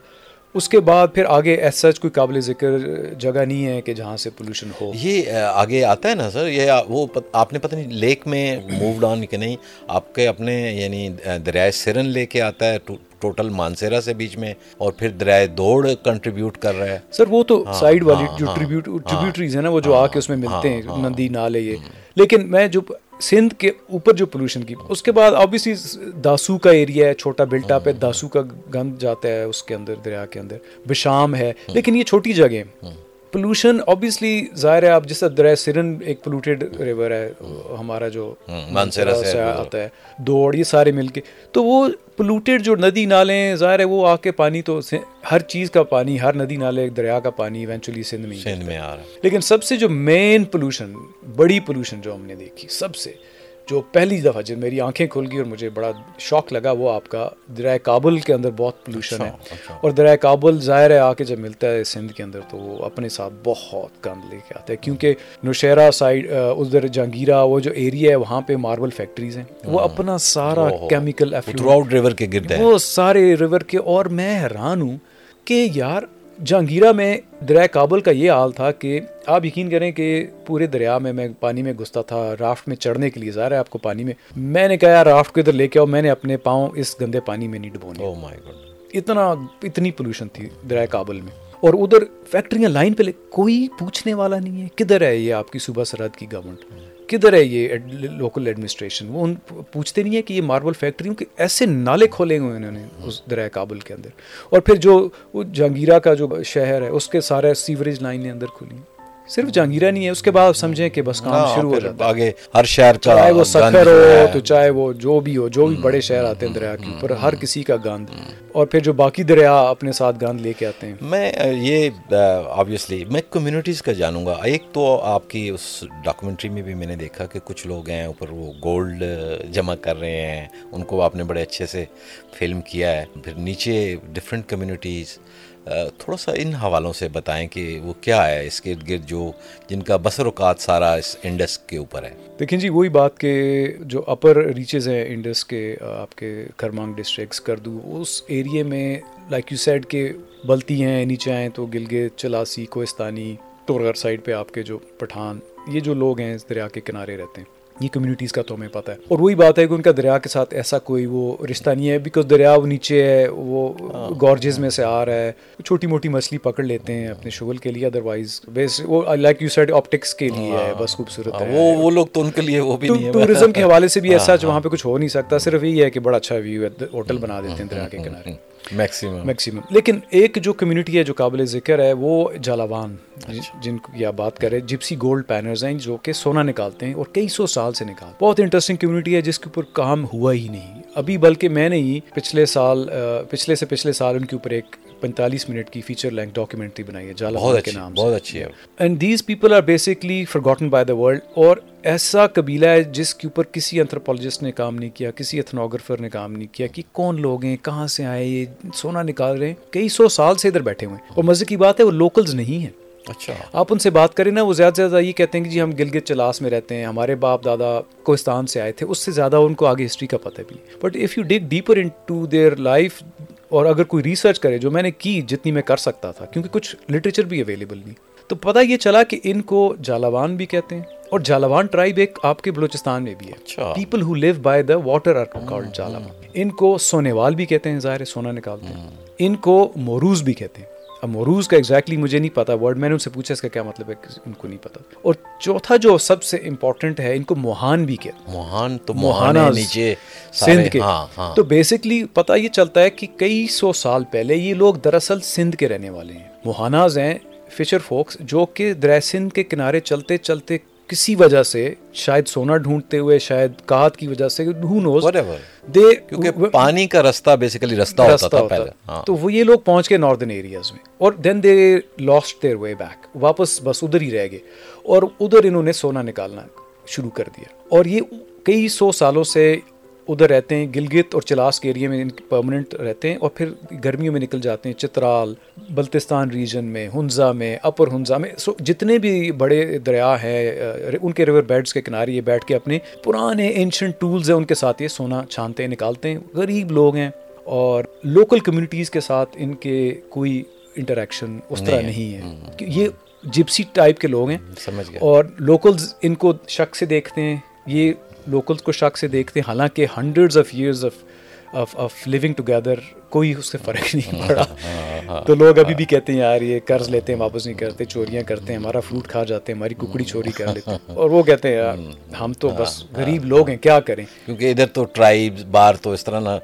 اس کے بعد پھر آگے ایس سچ کوئی قابل ذکر جگہ نہیں ہے کہ جہاں سے پولوشن ہو۔ یہ آگے آتا ہے نا سر یہ وہ آپ نے پتہ نہیں لیک میں مووڈ آن کہ نہیں آپ کے اپنے یعنی دریائے سرن لے کے آتا ہے ٹوٹل مانسیرا سے بیچ میں اور پھر دریائے دوڑ کنٹریبیوٹ کر رہا ہے۔ سر وہ تو سائڈ والی جو ٹریبیوٹریز ہیں نا وہ جو آ کے اس میں ملتے ہیں ندی نالے یہ۔ لیکن میں جو سندھ کے اوپر جو پولوشن کی اس کے بعد آبویسلی داسو کا ایریا ہے چھوٹا بلٹا پہ داسو کا گند جاتا ہے اس کے اندر دریا کے اندر بشام ہے لیکن یہ چھوٹی جگہ پولوشن آبویسلی ظاہر ہے آپ جیسا دریا سرن ایک پولوٹیڈ ریور ہے ہمارا جو سے آتا ہے دوڑ یہ سارے مل کے۔ تو وہ پولوٹیڈ جو ندی نالے ہیں ظاہر ہے وہ آ کے پانی تو ہر چیز کا پانی ہر ندی نالے دریا کا پانی ایونچولی سندھ میں سندھ میں آ رہا ہے۔ لیکن سب سے جو مین پولوشن بڑی پولوشن جو ہم نے دیکھی سب سے جو پہلی دفعہ جب میری آنکھیں کھل گئی اور مجھے بڑا شوق لگا وہ آپ کا درائے کابل کے اندر بہت پولوشن ہے۔ اچھا، اچھا۔ اور درائے کابل ظاہر ہے آ کے جب ملتا ہے سندھ کے اندر تو وہ اپنے ساتھ بہت گند لے کے آتا ہے۔ کیونکہ نوشہرہ سائڈ ادھر جہانگیرہ وہ جو ایریا ہے وہاں پہ ماربل فیکٹریز ہیں۔ وہ اپنا سارا کیمیکل ریور کے گرد وہ سارے ریور کے اور میں حیران ہوں کہ یار جہانگیرہ میں دریا کابل کا یہ حال تھا کہ آپ یقین کریں کہ پورے دریا میں میں پانی میں گھستا تھا رافٹ میں چڑھنے کے لیے ظاہر ہے آپ کو پانی میں۔ میں نے کہا رافٹ کو ادھر لے کے آؤ میں نے اپنے پاؤں اس گندے پانی میں نہیں ڈبونے۔ Oh اتنا اتنی پولوشن تھی دریا کابل میں۔ اور ادھر فیکٹریاں لائن پہ کوئی پوچھنے والا نہیں ہے کدھر ہے یہ آپ کی صوبہ سرحد کی گورنمنٹ کدھر ہے یہ لوکل ایڈمنسٹریشن وہ ان پوچھتے نہیں ہیں کہ یہ ماربل فیکٹریوں کے ایسے نالے کھولے ہوئے انہوں نے اس دریا کابل کے اندر۔ اور پھر جو جہانگیرہ کا جو شہر ہے، اس کے سارے سیوریج لائنیں اندر کھلی صرف جہانگیرہ نہیں ہے اس کے بعد سمجھیں کہ بس کام شروع ہو جاتا ہے۔ آگے ہر شہر کا چاہے وہ سکھر ہو تو چاہے وہ جو بھی ہو جو بھی بڑے شہر آتے ہیں دریا کے اوپر ہر کسی کا گند۔ اور پھر جو باقی دریا اپنے ساتھ گند لے کے آتے ہیں۔ میں یہ آبویسلی میں کمیونٹیز کا جانوں گا۔ ایک تو آپ کی اس ڈاکومنٹری میں بھی میں نے دیکھا کہ کچھ لوگ ہیں اوپر وہ گولڈ جمع کر رہے ہیں۔ ان کو آپ نے بڑے اچھے سے فلم کیا ہے۔ پھر نیچے ڈفرینٹ کمیونٹیز تھوڑا سا ان حوالوں سے بتائیں کہ وہ کیا ہے، اس کے ارد گرد جو جن کا بسر اوقات سارا اس انڈس کے اوپر ہے۔ دیکھیں جی وہی بات کہ جو اپر ریچز ہیں انڈس کے آپ کے کرمانگ ڈسٹرکس کردو، اس ایریے میں لائک یو سیڈ کہ بلتی ہیں، نیچے آئیں تو گلگت، چلاسی، کوہستانی ٹورگر سائڈ پہ آپ کے جو پٹھان، یہ جو لوگ ہیں اس دریا کے کنارے رہتے ہیں۔ یہ کمیونٹیز کا تو ہمیں پتہ ہے۔ اور وہی بات ہے کہ ان کا دریا کے ساتھ ایسا کوئی وہ رشتہ نہیں ہے بیکاز دریا وہ نیچے ہے وہ گورجز میں سے آ رہا ہے۔ چھوٹی موٹی مچھلی پکڑ لیتے ہیں اپنے شغل کے لیے ادروائز بیس وہ لائک یو سیڈ آپٹکس کے لیے ہے بس خوبصورت ہے۔ وہ وہ لوگ تو ان کے لیے وہ بھی نہیں ہے۔ ٹورزم کے حوالے سے بھی [laughs] ایسا وہاں پہ کچھ ہو نہیں سکتا صرف یہی ہے کہ بڑا اچھا ویو ہے ہوٹل بنا دیتے ہیں دریا کے کنارے۔ میکسیمم میکسیمم لیکن ایک جو کمیونٹی ہے جو قابل ذکر ہے وہ جالاوان جن کو یا بات کرے جپسی گولڈ پینرز ہیں جو کہ سونا نکالتے ہیں اور کئی سو سال سے نکالتے بہت انٹرسٹنگ کمیونٹی ہے جس کے اوپر کام ہوا ہی نہیں۔ ابھی بلکہ میں نے ہی پچھلے سال پچھلے سے پچھلے سال ان کے اوپر ایک پینتالیس منٹ کی فیچر لینک ڈاکیومنٹری بنائی ہے جالا کے نام بہت اچھی ہے۔ And these people are basically forgotten by the world اور ایسا قبیلہ ہے جس کے اوپر کسی انتھروپولوجسٹ نے کام نہیں کیا کسی ایتھنوگرافر نے کام نہیں کیا کہ کون لوگ ہیں کہاں سے آئے یہ سونا نکال رہے ہیں۔ کئی سو سال سے ادھر بیٹھے ہوئے ہیں۔ اور مزے کی بات ہے وہ لوکلز نہیں ہیں۔ اچھا۔ آپ ان سے بات کریں نا وہ زیادہ سے زیادہ یہ کہتے ہیں کہ جی ہم گلگت چلاس میں رہتے ہیں ہمارے باپ دادا کوستان سے آئے تھے اس سے زیادہ ان کو آگے ہسٹری کا پتہ بھی but if you dig deeper into their life اور اگر کوئی ریسرچ کرے جو میں نے کی جتنی میں کر سکتا تھا کیونکہ کچھ لٹریچر بھی اویلیبل نہیں۔ تو پتہ یہ چلا کہ ان کو جالاوان بھی کہتے ہیں اور جالاوان ٹرائب ایک آپ کے بلوچستان میں بھی ہے۔ People who live by the water are called Jalawan ان کو سونےوال بھی کہتے ہیں ظاہر سونا نکالتے ہیں۔ ان کو موروز بھی کہتے ہیں۔ اب موروز کا ایگزیکٹلی مجھے نہیں پتا ورڈ میں نے ان سے پوچھا اس کا کیا مطلب ہے؟ ان کو نہیں پتا۔ اور چوتھا جو سب سے امپورٹنٹ ہے ان کو موہان بھی کہتے ہیں موہان تو موہانا نیچے سندھ کے۔ تو بیسکلی پتا یہ چلتا ہے کہ کئی سو سال پہلے یہ لوگ دراصل سندھ کے رہنے والے ہیں۔ موہاناز ہیں فشر فوکس جو کہ دریا سندھ کے کنارے چلتے چلتے کسی وجہ سے شاید سونا ڈھونڈتے ہوئے شاید کات کی وجہ سے کیونکہ پانی کا رستہ بیسیکلی رستہ ہوتا تھا پہلے ہاں۔ تو وہ یہ لوگ پہنچ گئے ناردن ایریاز میں اور then they lost their way back واپس بس ادھر ہی رہ گئے اور ادھر انہوں نے سونا نکالنا شروع کر دیا۔ اور یہ کئی سو سالوں سے ادھر رہتے ہیں گلگت اور چلاس کے ایریے میں پرماننٹ رہتے ہیں اور پھر گرمیوں میں نکل جاتے ہیں چترال بلتستان ریجن میں ہنزا میں اپر ہنزا میں۔ سو جتنے بھی بڑے دریا ہیں ان کے ریور بیڈس کے کنارے یہ بیٹھ کے اپنے پرانے اینشنٹ ٹولز ہیں ان کے ساتھ یہ سونا چھانتے ہیں نکالتے ہیں۔ غریب لوگ ہیں اور لوکل کمیونٹیز کے ساتھ ان کے کوئی انٹریکشن اس طرح نہیں ہے۔ یہ جپسی ٹائپ کے لوگ ہیں اور لوکلز ان کو شک سے دیکھتے ہیں۔ یہ لوکلس کو شک سے دیکھتے ہیں، حالانکہ hundreds of years of of of living together کوئی اس سے فرق نہیں [laughs] پڑا۔ ہاں، [laughs] ہاں، تو لوگ ابھی بھی کہتے ہیں یار یہ قرض لیتے ہیں واپس نہیں کرتے چوریاں کرتے ہیں ہمارا فروٹ کھا جاتے ہیں ہماری ککڑی چوری کر لیتے ہیں۔ [laughs] اور وہ کہتے ہیں یار ہم تو بس ہاں، غریب لوگ ہیں کیا کریں؟ کیونکہ ادھر تو ٹرائب بار تو اس طرح نا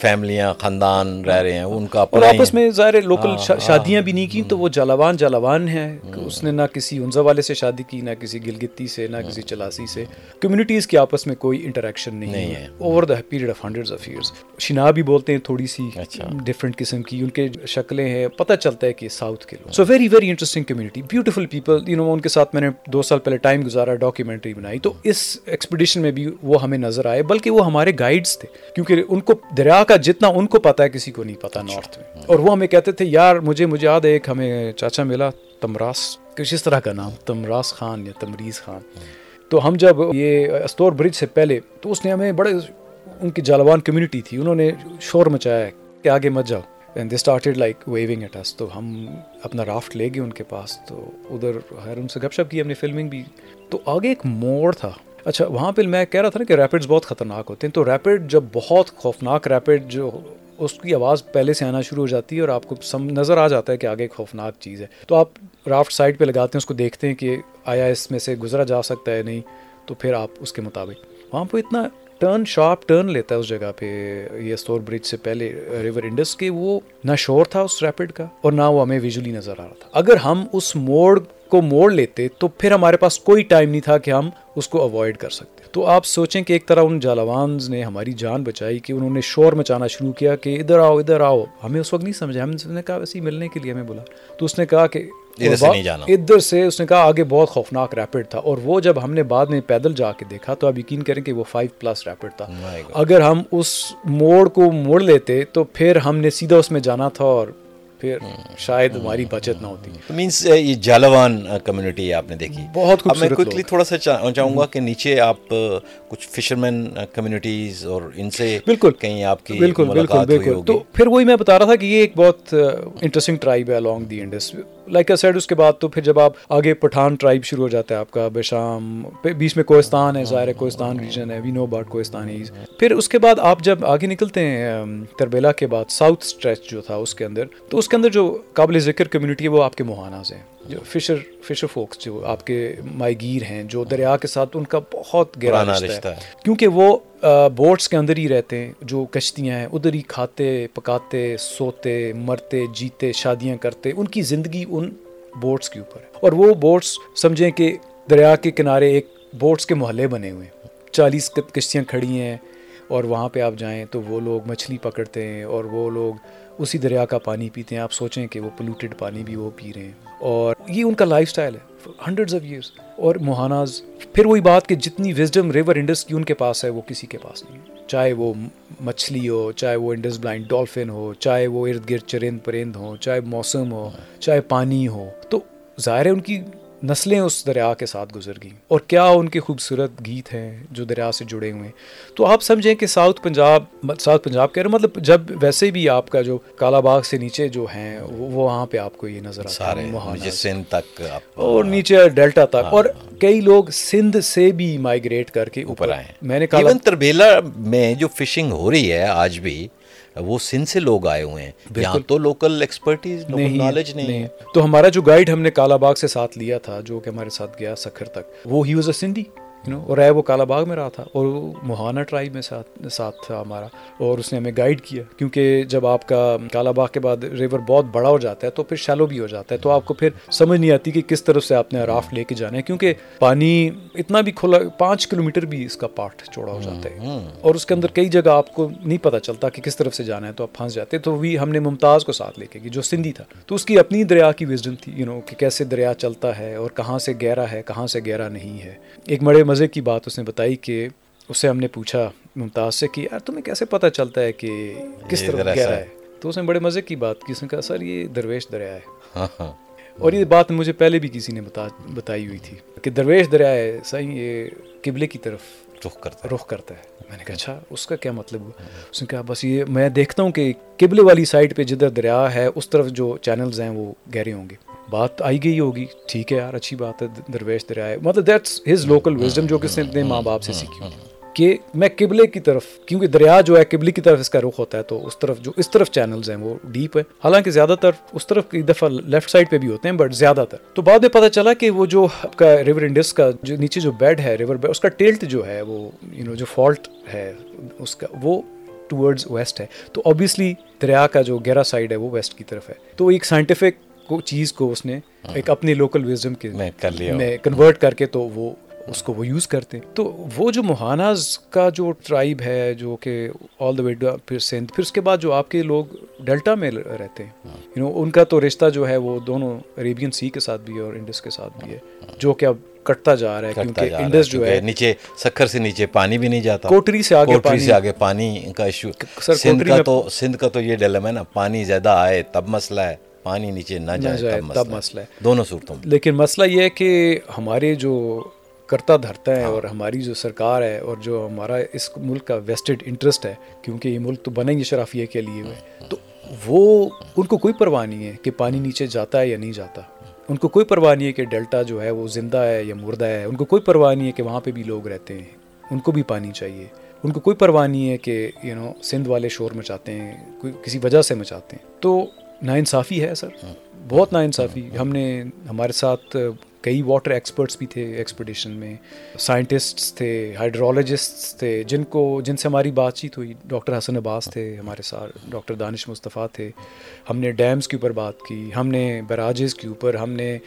فیملیاں خاندان رہ رہے ہیں ان کا اور آپس میں ظاہر لوکل شادیاں بھی نہیں کی تو وہ جالاوان جالاوان ہے اس نے نہ کسی انزا والے سے شادی کی نہ کسی گلگتی سے نہ کسی چلاسی سے۔ کمیونٹیز کے آپس میں کوئی انٹریکشن نہیں ہے۔ Over the period of hundred of years Shina بھی بولتے ہیں تھوڑی سی ڈفرنٹ قسم کی ان کے شکلیں ہیں پتہ چلتا ہے کہ ساؤتھ کے لوگ۔ So very very interesting community beautiful people you know ان کے ساتھ میں نے دو سال پہلے ٹائم گزارا ڈاکیومنٹری بنائی۔ تو اس ایکسپیڈیشن میں بھی وہ ہمیں نظر آئے بلکہ وہ ہمارے گائیڈس تھے۔ کیونکہ ان کو دریا کا جتنا ان کو پتا ہے کسی کو نہیں پتا نارتھ میں۔ اور وہ ہمیں کہتے تھے یار مجھے مجھے یاد ہے ایک ہمیں چاچا ملا تمراس۔ کچھ اس طرح کا نام تمراس خان یا تمریز خان۔ تو ہم جب یہ استور برج سے پہلے تو اس نے ہمیں بڑے ان کی جالوان کمیونٹی تھی۔ انہوں نے شور مچایا کہ آگے مت جاؤ۔ And they started like waving at us تو ہم اپنا رافٹ لے گئے ان کے پاس، تو ادھر خیر ان سے گپ شپ کی ہم نے فلمنگ بھی۔ تو آگے ایک موڑ تھا۔ اچھا وہاں پہ میں کہہ رہا تھا نا کہ ریپڈز بہت خطرناک ہوتے ہیں۔ تو ریپڈ جب بہت خوفناک ریپڈ جو اس کی آواز پہلے سے آنا شروع ہو جاتی ہے اور آپ کو سم نظر آ جاتا ہے کہ آگے خوفناک چیز ہے۔ تو آپ رافٹ سائڈ پہ لگاتے ہیں، اس کو دیکھتے ہیں کہ آیا اس میں سے گزرا جا سکتا ہے نہیں۔ تو پھر آپ اس کے مطابق۔ وہاں پہ اتنا ٹرن شارپ ٹرن لیتا ہے اس جگہ پہ یہ استور برج سے پہلے ریور انڈس کے وہ نہ شور تھا اس ریپڈ کا اور نہ وہ ہمیں ویژولی نظر آ رہا تھا اگر ہم اس موڑ کو موڑ لیتے تو پھر ہمارے پاس کوئی ٹائم نہیں تھا کہ ہم اس کو اوائڈ کر سکتے تو آپ سوچیں کہ ایک طرح ان جالوانز نے ہماری جان بچائی کہ انہوں نے شور مچانا شروع کیا کہ ادھر آؤ ادھر آؤ ہمیں اس وقت نہیں سمجھا ہم نے کہا ویسے ہی ملنے کے لیے ہمیں بولا تو اس نے کہا کہ ادھر سے اس نے کہا آگے بہت خوفناک ریپڈ تھا اور وہ جب ہم نے بعد میں پیدل جا کے دیکھا تو آپ یقین کریں کہ وہ فائیو پلس ریپڈ تھا۔ اگر ہم اس موڑ کو موڑ لیتے تو پھر ہم نے سیدھا اس میں جانا تھا اور پھر شاید ہماری بچت نہ ہوتی۔ مینس یہ جالوان کمیونٹی آپ نے دیکھی۔ بہت میں خوبصورت کوئکلی تھوڑا سا چاہ- چاہوں گا کہ نیچے آپ کچھ فشرمین کمیونٹیز اور ان سے بالکل۔ کہیں آپ کی بالکل بالکل بالکل۔ تو پھر وہی میں بتا رہا تھا کہ یہ ایک بہت انٹرسٹنگ ٹرائب ہے along the Indus like I said اس کے بعد تو پھر جب آپ آگے پٹھان ٹرائب شروع ہو جاتا ہے آپ کا، بشام پھر بیچ میں کوہستان ہے، ظاہر ہے کوہستان ریجن ہے وی نو اباؤٹ کوہستانیز۔ پھر اس کے بعد آپ جب آگے نکلتے ہیں تربیلا کے بعد ساؤتھ اسٹریچ جو تھا اس کے اندر، تو اس کے اندر جو قابل ذکر کمیونٹی ہے وہ آپ کے موہاناز ہیں۔ جو فشر فشر فوکس جو آپ کے ماہی گیر ہیں جو دریا کے ساتھ ان کا بہت گہرا رشتہ رشتہ ہے۔ کیونکہ وہ بوٹس کے اندر ہی رہتے ہیں جو کشتیاں ہیں ادھر ہی کھاتے پکاتے سوتے مرتے جیتے شادیاں کرتے ان کی زندگی ان بوٹس کے اوپر ہے۔ اور وہ بوٹس سمجھیں کہ دریا کے کنارے ایک بوٹس کے محلے بنے ہوئے ہیں۔ چالیس کشتیاں کھڑی ہیں اور وہاں پہ آپ جائیں تو وہ لوگ مچھلی پکڑتے ہیں اور وہ لوگ اسی دریا کا پانی پیتے ہیں۔ آپ سوچیں کہ وہ پولوٹیڈ پانی بھی وہ پی رہے ہیں۔ اور یہ ان کا لائف سٹائل ہے ہنڈریڈز آف ایئرس اور موہاناز پھر وہی بات کہ جتنی وزڈم ریور انڈس کی ان کے پاس ہے وہ کسی کے پاس نہیں ہے۔ چاہے وہ مچھلی ہو چاہے وہ انڈس بلائنڈ ڈولفن ہو چاہے وہ ارد گرد چرند پرند ہوں چاہے موسم ہو چاہے پانی ہو تو ظاہر ہے ان کی نسلیں اس دریا کے ساتھ گزر گئیں۔ اور کیا ان کے خوبصورت گیت ہیں جو دریا سے جڑے ہوئے ہیں؟ تو آپ سمجھیں کہ ساؤتھ پنجاب ساؤتھ پنجاب کہہ رہے ہیں مطلب جب ویسے بھی آپ کا جو کالا باغ سے نیچے جو ہیں وہ وہ وہاں پہ آپ کو یہ نظر آتا ہے سندھ تک اور نیچے ڈیلٹا تک۔ اور کئی لوگ سندھ سے بھی مائگریٹ کر کے اوپر آئے ہیں۔ میں نے کہا تربیلا میں جو فشنگ ہو رہی ہے آج بھی وہ سندھ سے لوگ آئے ہوئے ہیں۔ یہاں تو لوکل ایکسپرٹیز نالج نہیں ہے۔ تو ہمارا جو گائیڈ ہم نے کالا باغ سے ساتھ لیا تھا جو کہ ہمارے ساتھ گیا سکھر تک وہ he was a Sindhi you know اور رہے وہ کالا باغ میں رہا تھا اور وہ موہانا ٹرائب میں ساتھ ساتھ تھا ہمارا اور اس نے ہمیں گائیڈ کیا کیونکہ جب آپ کا کالا باغ کے بعد ریور بہت بڑا ہو جاتا ہے تو پھر شیلو بھی ہو جاتا ہے تو آپ کو پھر سمجھ نہیں آتی کہ کس طرف سے آپ نے رافٹ لے کے جانا ہے کیونکہ پانی اتنا بھی کھلا پانچ کلو میٹر بھی اس کا پارٹ چوڑا ہو جاتا ہے اور اس کے اندر کئی جگہ آپ کو نہیں پتہ چلتا کہ کس طرف سے جانا ہے تو آپ پھنس جاتے تو بھی ہم نے ممتاز کو ساتھ لے کے جو سندھی تھا۔ تو اس کی اپنی دریا کی وزڈم تھی یو نو کہ کیسے دریا چلتا ہے اور کہاں سے گہرا ہے کہاں سے گہرا نہیں ہے۔ ایک بڑے مزے کی بات اس نے بتائی کہ اس سے ہم نے پوچھا ممتاز سے کہ یار تمہیں کیسے پتہ چلتا ہے کہ کس طرف ذرا گہرا ہے؟ تو اس نے بڑے مزے کی بات کی اس نے کہا سر یہ درویش دریا ہے. ہاں ہاں۔ اور یہ بات مجھے پہلے بھی کسی نے بتا بتائی ہوئی تھی کہ درویش دریا ہے صحیح یہ قبلے کی طرف رخ کرتا رخ کرتا ہے۔ میں نے کہا اچھا اس کا کیا مطلب ہوا؟ اس نے کہا بس یہ میں دیکھتا ہوں کہ قبلے والی سائڈ پہ جدھر دریا ہے اس طرف جو چینلز ہیں وہ گہرے ہوں گے۔ بات آئی گئی ہوگی، ٹھیک ہے یار، اچھی بات ہے، درویش دریا ہے۔ مطلب دیٹس ہز لوکل وزڈم جو کہ اس نے اپنے ماں باپ سے سیکھی کہ میں قبلے کی طرف، کیونکہ دریا جو ہے قبلے کی طرف اس کا رخ ہوتا ہے، تو اس طرف جو، اس طرف چینلز ہیں وہ ڈیپ ہے حالانکہ زیادہ تر اس طرف کی دفعہ لیفٹ سائڈ پہ بھی ہوتے ہیں بٹ زیادہ تر۔ تو بعد میں پتہ چلا کہ وہ جو آپ کا ریور انڈس کا جو نیچے جو بیڈ ہے ریور بیڈ اس کا ٹلٹ جو ہے، وہ یو نو جو فالٹ ہے، اس کا، وہ ٹورڈز ویسٹ ہے۔ تو آبویسلی دریا کا جو گہرا سائڈ ہے، وہ ویسٹ کی طرف ہے۔ تو ایک سائنٹیفک کو چیز کو اس نے ایک اپنی لوکل وزڈم کے میں کنورٹ کر کے تو وہ اس کو وہ یوز کرتے ہیں۔ تو وہ جو موہاناز کا جو ٹرائب ہے جو کہ آل دا وے پھر سندھ پھر اس کے بعد جو آپ کے لوگ ڈیلٹا میں رہتے ہیں۔ یو نو ان کا تو رشتہ جو ہے وہ دونوں عریبین سی کے ساتھ بھی ہے اور انڈس کے ساتھ بھی ہے۔ جو کہ اب کٹتا جا رہا ہے کیونکہ انڈس جو ہے نیچے سکھر سے نیچے پانی بھی نہیں جاتا۔ کوٹری سے آگے کوٹری سے آگے پانی کا ایشو سندھ کا تو سندھ کا تو یہ ڈیلم ہے نا پانی زیادہ آئے تب مسئلہ ہے۔ پانی نیچے نہ جائے جائے تب تب مسئلہ ہے۔ دونوں صورتوں میں۔ لیکن مسئلہ یہ ہے کہ ہمارے جو کرتا دھرتا ہے اور ہماری جو سرکار ہے اور جو ہمارا اس ملک کا ویسٹڈ انٹرسٹ ہے کیونکہ یہ ملک تو بنا ہی شرافیہ کے لیے۔ ہوئے تو وہ ان کو کوئی پرواہ نہیں ہے کہ پانی نیچے جاتا ہے یا نہیں جاتا۔ ان کو کوئی پرواہ نہیں ہے کہ ڈیلٹا جو ہے وہ زندہ ہے یا مردہ ہے۔ ان کو کوئی پرواہ نہیں ہے کہ وہاں پہ بھی لوگ رہتے ہیں۔ ان کو بھی پانی چاہیے۔ ان کو کوئی پرواہ نہیں ہے کہ یو نو سندھ والے شور مچاتے ہیں کوئی کسی وجہ سے مچاتے ہیں۔ تو ناانصافی ہے سر۔ بہت ناانصافی۔ ہم نے ہمارے ساتھ کئی واٹر ایکسپرٹس بھی تھے ایکسپیڈیشن میں۔ سائنٹسٹس تھے ہائیڈرولوجسٹس تھے جن کو جن سے ہماری بات چیت ہوئی۔ ڈاکٹر حسن عباس تھے ہمارے ساتھ ڈاکٹر دانش مصطفیٰ تھے۔ ہم نے ڈیمز کے اوپر بات کی ہم نے بیراجز کے اوپر ہم نے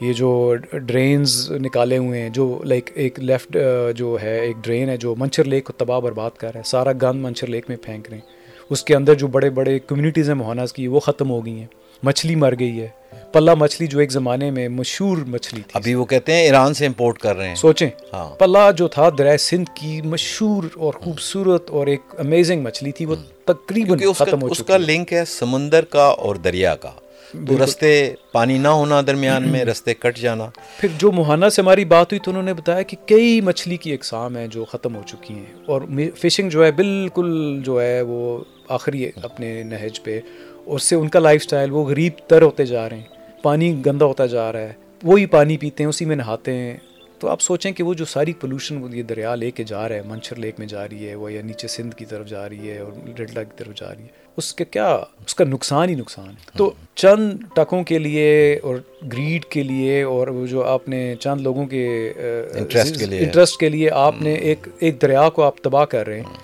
یہ جو ڈرینز نکالے ہوئے ہیں جو لائک ایک لیفٹ جو ہے ایک ڈرین ہے جو منچر لیک کو تباہ برباد کر رہا ہے۔ سارا گند منچر لیک میں پھینک رہے ہیں۔ اس کے اندر جو بڑے بڑے کمیونٹیز ہیں موہاناز کی وہ ختم ہو گئی ہیں۔ مچھلی مر گئی ہے۔ پلا مچھلی جو ایک زمانے میں مشہور مچھلی تھی۔ ابھی وہ کہتے ہیں ایران سے امپورٹ کر رہے ہیں۔ سوچیں۔ ہاں۔ پلا جو تھا دریائے سندھ کی مشہور اور خوبصورت اور ایک امیزنگ مچھلی تھی وہ تقریباً اس ختم ہو اس چکی کا لنک ہے سمندر کا اور دریا کا۔ تو رستے پانی نہ ہونا درمیان میں، رستے کٹ جانا۔ پھر جو موہانا سے ہماری بات ہوئی تو انہوں نے بتایا کہ کئی مچھلی کی اقسام ہیں جو ختم ہو چکی ہیں۔ اور فشنگ جو ہے بالکل جو ہے وہ آخری اپنے نہج پہ، اور اس سے ان کا لائف سٹائل وہ غریب تر ہوتے جا رہے ہیں۔ پانی گندا ہوتا جا رہا ہے، وہی پانی پیتے ہیں، اسی میں نہاتے ہیں۔ تو آپ سوچیں کہ وہ جو ساری پولوشن یہ دریا لے کے جا رہا ہے منچر لیک میں جا رہی ہے، وہ یا نیچے سندھ کی طرف جا رہی ہے اور ڈڈلا کی طرف جا رہی ہے۔ اس کے کیا اس کا نقصان ہی نقصان ہے۔ تو چند ٹکوں کے لیے اور گریڈ کے لیے اور وہ جو آپ نے چند لوگوں کے Interest کے لیے۔ انٹرسٹ کے لیے آپ نے ایک ایک دریا کو آپ تباہ کر رہے ہیں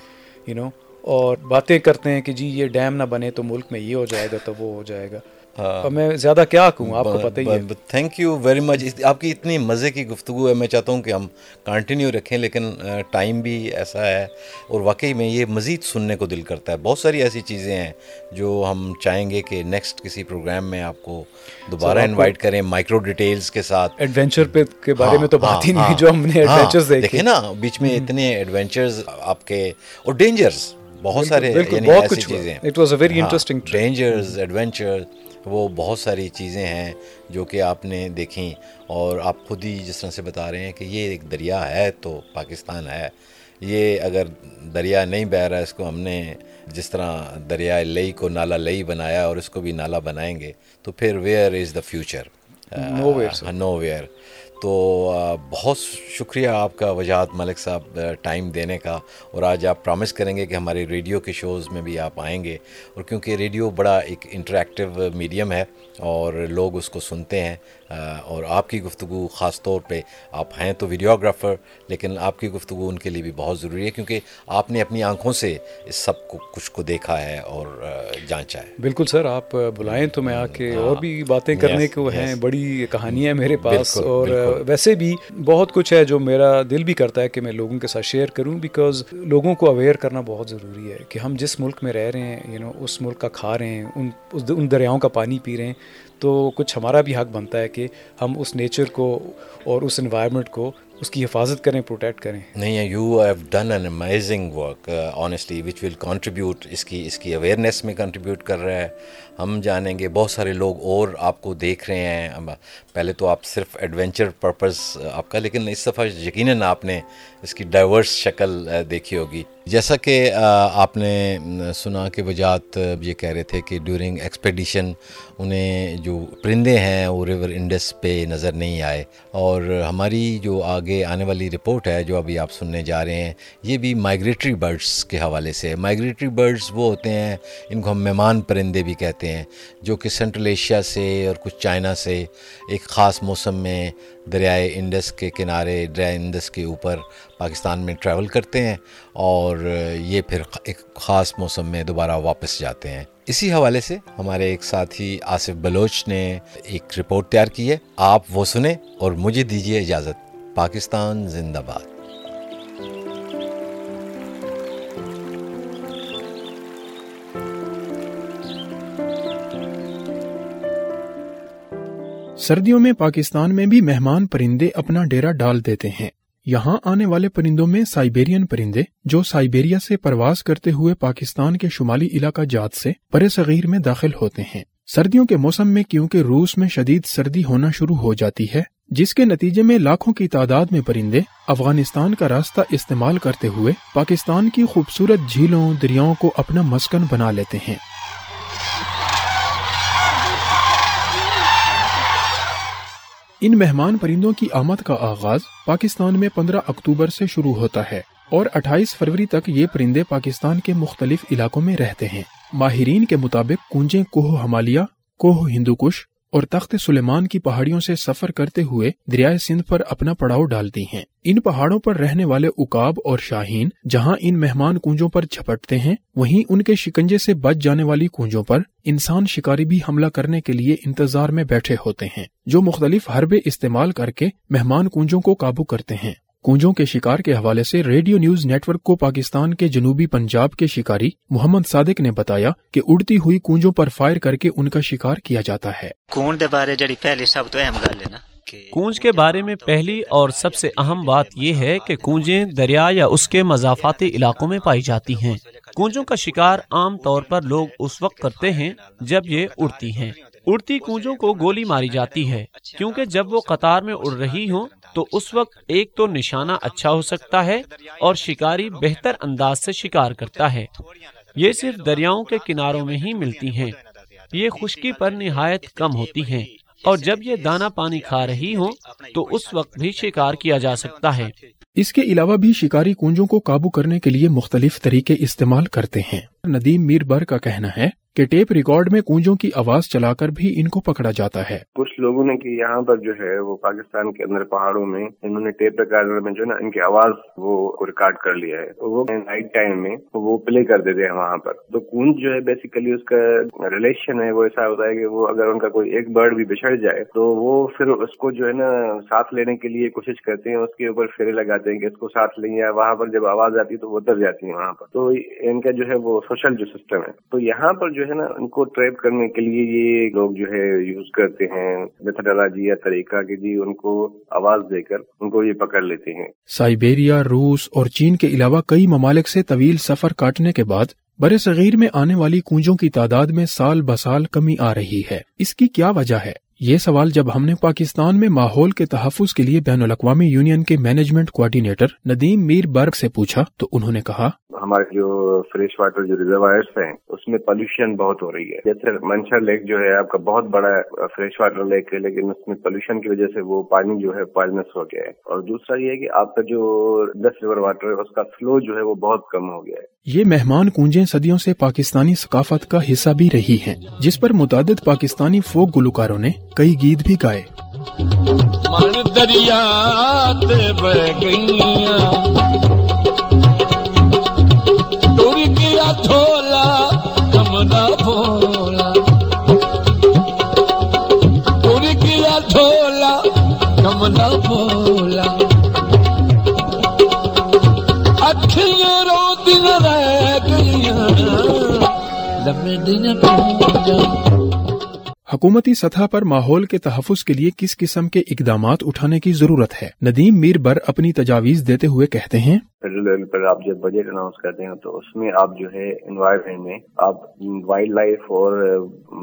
یو نو اور باتیں کرتے ہیں کہ جی یہ ڈیم نہ بنے تو ملک میں یہ ہو جائے گا تو وہ ہو جائے گا۔ اور میں زیادہ کیا کہوں آپ کو پتہ ہی ہے۔ تھینک یو ویری مچ آپ کی اتنی مزے کی گفتگو ہے میں چاہتا ہوں کہ ہم کنٹینیو رکھیں لیکن ٹائم بھی ایسا ہے۔ اور واقعی میں یہ مزید سننے کو دل کرتا ہے۔ بہت ساری ایسی چیزیں ہیں جو ہم چاہیں گے کہ نیکسٹ کسی پروگرام میں آپ کو دوبارہ انوائٹ کریں مائکرو ڈیٹیلز کے ساتھ۔ ایڈونچر پہ کے بارے میں تو بات ہی نہیں ہاں، جو ہم نے ہاں، ایڈونچرز دیکھے۔ نا بیچ میں اتنے ایڈونچرز آپ کے اور ڈینجرز بہت سارے یعنی بہت کچھ چیزیں it was a very interesting dangers adventure وہ بہت ساری چیزیں ہیں جو کہ آپ نے دیکھیں اور آپ خود ہی جس طرح سے بتا رہے ہیں کہ یہ ایک دریا ہے تو پاکستان ہے۔ یہ اگر دریا نہیں بہہ رہا اس کو ہم نے جس طرح دریا لئی کو نالا لئی بنایا اور اس کو بھی نالا بنائیں گے تو پھر where is the future nowhere تو بہت شکریہ آپ کا وجاہت ملک صاحب ٹائم دینے کا اور آج آپ پرامس کریں گے کہ ہمارے ریڈیو کے شوز میں بھی آپ آئیں گے اور کیونکہ ریڈیو بڑا ایک انٹریکٹیو میڈیم ہے اور لوگ اس کو سنتے ہیں۔ اور آپ کی گفتگو خاص طور پہ آپ ہیں تو ویڈیوگرافر لیکن آپ کی گفتگو ان کے لیے بھی بہت ضروری ہے کیونکہ آپ نے اپنی آنکھوں سے اس سب کو کچھ کو دیکھا ہے اور جانچا ہے بالکل سر آپ بلائیں تو میں آ کے اور بھی باتیں کرنے کو ہیں. بڑی کہانیاں میرے پاس اور۔ ویسے بھی بہت کچھ ہے جو میرا دل بھی کرتا ہے کہ میں لوگوں کے ساتھ شیئر کروں بیکاز لوگوں کو اویئر کرنا بہت ضروری ہے کہ ہم جس ملک میں رہ رہے ہیں یو نو اس ملک کا کھا رہے ہیں ان ان دریاؤں کا پانی پی رہے ہیں تو کچھ ہمارا بھی حق بنتا ہے کہ ہم اس نیچر کو اور اس انوائرمنٹ کو اس کی حفاظت کریں پروٹیکٹ کریں۔ نہیں you have done an amazing work honestly which will contribute اس کی اس کی اویئرنیس میں کنٹریبیوٹ کر رہا ہے۔ ہم جانیں گے، بہت سارے لوگ اور آپ کو دیکھ رہے ہیں۔ پہلے تو آپ صرف ایڈونچر پرپز آپ کا، لیکن اس دفعہ یقیناً آپ نے اس کی ڈائیورس شکل دیکھی ہوگی۔ جیسا کہ آپ نے سنا کہ وجات یہ کہہ رہے تھے کہ ڈیورنگ ایکسپیڈیشن انہیں جو پرندے ہیں وہ ریور انڈس پہ نظر نہیں آئے۔ اور ہماری جو آگے آنے والی رپورٹ ہے، جو ابھی آپ سننے جا رہے ہیں، یہ بھی مائگریٹری برڈس کے حوالے سے ہے۔ مائگریٹری برڈس وہ ہوتے ہیں، ان کو ہم مہمان پرندے بھی کہتے ہیں۔ جو کہ سینٹرل ایشیا سے اور کچھ چائنا سے ایک خاص موسم میں دریائے انڈس کے کنارے، دریائے انڈس کے اوپر پاکستان میں ٹریول کرتے ہیں اور یہ پھر ایک خاص موسم میں دوبارہ واپس جاتے ہیں۔ اسی حوالے سے ہمارے ایک ساتھی آصف بلوچ نے ایک رپورٹ تیار کی ہے۔ آپ وہ سنیں اور مجھے دیجیے اجازت۔ پاکستان زندہ باد۔ سردیوں میں پاکستان میں بھی مہمان پرندے اپنا ڈیرا ڈال دیتے ہیں۔ یہاں آنے والے پرندوں میں سائبیرین پرندے، جو سائبیریا سے پرواز کرتے ہوئے پاکستان کے شمالی علاقہ جات سے برے صغیر میں داخل ہوتے ہیں۔ سردیوں کے موسم میں کیونکہ روس میں شدید سردی ہونا شروع ہو جاتی ہے، جس کے نتیجے میں لاکھوں کی تعداد میں پرندے افغانستان کا راستہ استعمال کرتے ہوئے پاکستان کی خوبصورت جھیلوں، دریاؤں کو اپنا مسکن بنا لیتے ہیں۔ ان مہمان پرندوں کی آمد کا آغاز پاکستان میں پندرہ اکتوبر سے شروع ہوتا ہے اور اٹھائیس فروری تک یہ پرندے پاکستان کے مختلف علاقوں میں رہتے ہیں۔ ماہرین کے مطابق کنجیں کوہ ہمالیہ، کوہ ہندو کش اور تخت سلیمان کی پہاڑیوں سے سفر کرتے ہوئے دریائے سندھ پر اپنا پڑاؤ ڈالتی ہیں۔ ان پہاڑوں پر رہنے والے اکاب اور شاہین جہاں ان مہمان کنجوں پر جھپٹتے ہیں، وہیں ان کے شکنجے سے بچ جانے والی کنجوں پر انسان شکاری بھی حملہ کرنے کے لیے انتظار میں بیٹھے ہوتے ہیں، جو مختلف حربے استعمال کر کے مہمان کنجوں کو قابو کرتے ہیں۔ کونجوں کے شکار کے حوالے سے ریڈیو نیوز نیٹ ورک کو پاکستان کے جنوبی پنجاب کے شکاری محمد صادق نے بتایا کہ اڑتی ہوئی کونجوں پر فائر کر کے ان کا شکار کیا جاتا ہے۔ کون دے بارے جڑی پہلی سب تو اہم گل ہے نا کونج کے بارے میں پہلی اور سب سے اہم بات یہ ہے کہ کونجیں دریا یا اس کے مضافاتی علاقوں میں پائی جاتی ہیں۔ کونجوں کا شکار عام طور پر لوگ اس وقت کرتے ہیں جب یہ اڑتی ہیں۔ اڑتی کونجوں کو گولی ماری جاتی ہے کیونکہ جب وہ قطار میں اڑ رہی ہوں تو اس وقت ایک تو نشانہ اچھا ہو سکتا ہے اور شکاری بہتر انداز سے شکار کرتا ہے۔ یہ صرف دریاؤں کے کناروں میں ہی ملتی ہیں۔ یہ خشکی پر نہایت کم ہوتی ہیں۔ اور جب یہ دانا پانی کھا رہی ہوں تو اس وقت بھی شکار کیا جا سکتا ہے۔ اس کے علاوہ بھی شکاری کونجوں کو قابو کرنے کے لیے مختلف طریقے استعمال کرتے ہیں۔ ندیم میر بر کا کہنا ہے کہ ٹیپ ریکارڈ میں کونجوں کی آواز چلا کر بھی ان کو پکڑا جاتا ہے۔ کچھ لوگوں نے کہ یہاں پر جو ہے وہ پاکستان کے اندر پہاڑوں میں انہوں نے ٹیپ ریکارڈر میں جو نا ان کی آواز وہ ریکارڈ کر لیا ہے۔ وہ نائٹ ٹائم میں وہ پلے کر دیتے ہیں وہاں پر۔ تو کونج جو ہے بیسیکلی اس کا ریلیشن ہے، وہ ایسا ہوتا ہے کہ وہ اگر ان کا کوئی ایک برڈ بھی بچھڑ جائے تو وہ پھر اس کو جو ہے نا ساتھ لینے کے لیے کوشش کرتے ہیں، اس کے اوپر پھیرے لگاتے ہیں کہ اس کو ساتھ لیں یا وہاں پر جب آواز آتی ہے تو وہ اتر جاتی ہے وہاں پر۔ تو ان کا جو ہے وہ سوشل جو سسٹم ہے۔ تو یہاں پر جو ہے نا ان کو ٹریپ کرنے کے لیے یہ لوگ جو ہے یوز کرتے ہیں، میتھڈالوجی یا طریقہ کہ جی ان کو آواز دے کر ان کو یہ پکڑ لیتے ہیں۔ سائبیریا، روس اور چین کے علاوہ کئی ممالک سے طویل سفر کاٹنے کے بعد بر صغیر میں آنے والی کونجوں کی تعداد میں سال بسال کمی آ رہی ہے۔ اس کی کیا وجہ ہے؟ یہ سوال جب ہم نے پاکستان میں ماحول کے تحفظ کے لیے بین الاقوامی یونین کے مینجمنٹ کوآڈینیٹر ندیم میر برگ سے پوچھا تو انہوں نے کہا ہمارے جو فریش واٹر جو ریزروائرس ہیں اس میں پولوشن بہت ہو رہی ہے۔ جیسے منشا لیک جو ہے آپ کا بہت بڑا فریش واٹر لیک ہے لیکن اس میں پولوشن کی وجہ سے وہ پانی جو ہے پوائزنس ہو گیا ہے۔ اور دوسرا یہ ہے کہ آپ کا جو دس ریور واٹر ہے اس کا فلو جو ہے وہ بہت کم ہو گیا ہے۔ یہ مہمان کنجیں صدیوں سے پاکستانی ثقافت کا حصہ بھی رہی ہیں جس پر متعدد پاکستانی فوک گلوکاروں نے کئی گیت بھی گائے۔ من دریا گیا تھولا کمنا بولا پوری کیا تھولا کمنا بولا اکھیاں رو دن رہ گئی لمبے دن پہنچ حکومتی سطح پر ماحول کے تحفظ کے لیے کس قسم کے اقدامات اٹھانے کی ضرورت ہے؟ ندیم میر بر اپنی تجاویز دیتے ہوئے کہتے ہیں، فیڈرل لیول پر آپ جب بجٹ اناؤنس کرتے ہیں تو اس میں آپ جو ہے انوائرمنٹ میں آپ وائلڈ لائف اور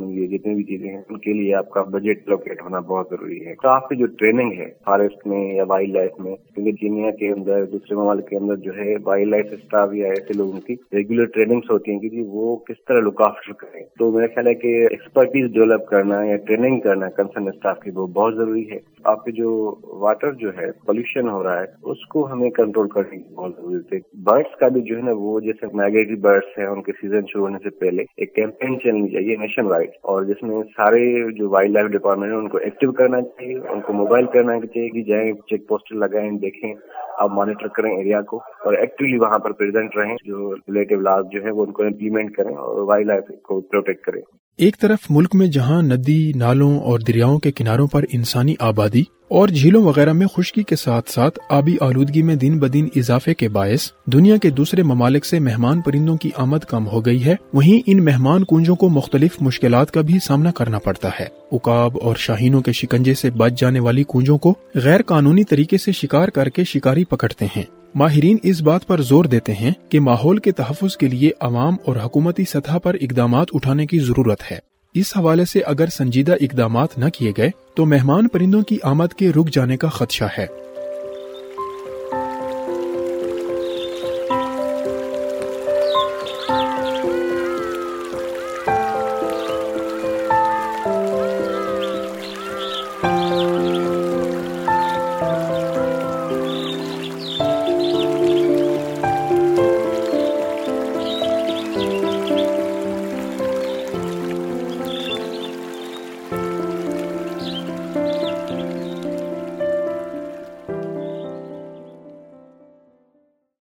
یہ جتنی بھی چیزیں ہیں، ان کے لیے آپ کا بجٹ لوکیٹ ہونا بہت ضروری ہے۔ تو آپ کی جو ٹریننگ ہے فارسٹ میں یا وائلڈ لائف میں، کیونکہ دنیا کے اندر، دوسرے ممالک کے اندر جو ہے وائلڈ لائف اسٹاف یا ایسے لوگوں کی ریگولر ٹریننگس ہوتی ہیں کہ وہ کس طرح لک آفٹر کریں۔ تو میرا خیال ہے کہ ایکسپرٹیز ڈیولپ کرنا یا ٹریننگ کرنا کنسرن اسٹاف کی وہ بہت ضروری ہے۔ آپ کے جو واٹر جو ہے، پولوشن ہو رہا ہے، اس کو ہمیں کنٹرول کرنے کی بہت ضرورت ہے۔ برڈس کا بھی جو ہے نا، وہ جیسے میگریٹری برڈس ہیں، ان کے سیزن شروع ہونے سے پہلے ایک کیمپین چلنی چاہیے نیشن وائڈ۔ اور جس میں سارے جو وائلڈ لائف ڈپارٹمنٹ ہیں، ان کو ایکٹیو کرنا چاہیے، ان کو موبائل کرنا چاہیے کہ جائیں، چیک پوسٹر لگائیں، دیکھیں، آپ مانیٹر کریں ایریا کو اور ایکٹیولی وہاں پر پریزنٹ رہیں، جو ریلیٹو لاز جو ہے، وہ ان کو امپلیمنٹ کریں اور وائلڈ لائف کو پروٹیکٹ کریں۔ ایک طرف ملک میں جہاں ندی، نالوں اور دریاؤں کے کناروں پر انسانی آبادی اور جھیلوں وغیرہ میں خشکی کے ساتھ ساتھ آبی آلودگی میں دن بدن اضافے کے باعث دنیا کے دوسرے ممالک سے مہمان پرندوں کی آمد کم ہو گئی ہے، وہیں ان مہمان کنجوں کو مختلف مشکلات کا بھی سامنا کرنا پڑتا ہے۔ اکاب اور شاہینوں کے شکنجے سے بچ جانے والی کنجوں کو غیر قانونی طریقے سے شکار کر کے شکاری پکڑتے ہیں۔ ماہرین اس بات پر زور دیتے ہیں کہ ماحول کے تحفظ کے لیے عوام اور حکومتی سطح پر اقدامات اٹھانے کی ضرورت ہے۔ اس حوالے سے اگر سنجیدہ اقدامات نہ کیے گئے، تو مہمان پرندوں کی آمد کے رک جانے کا خدشہ ہے۔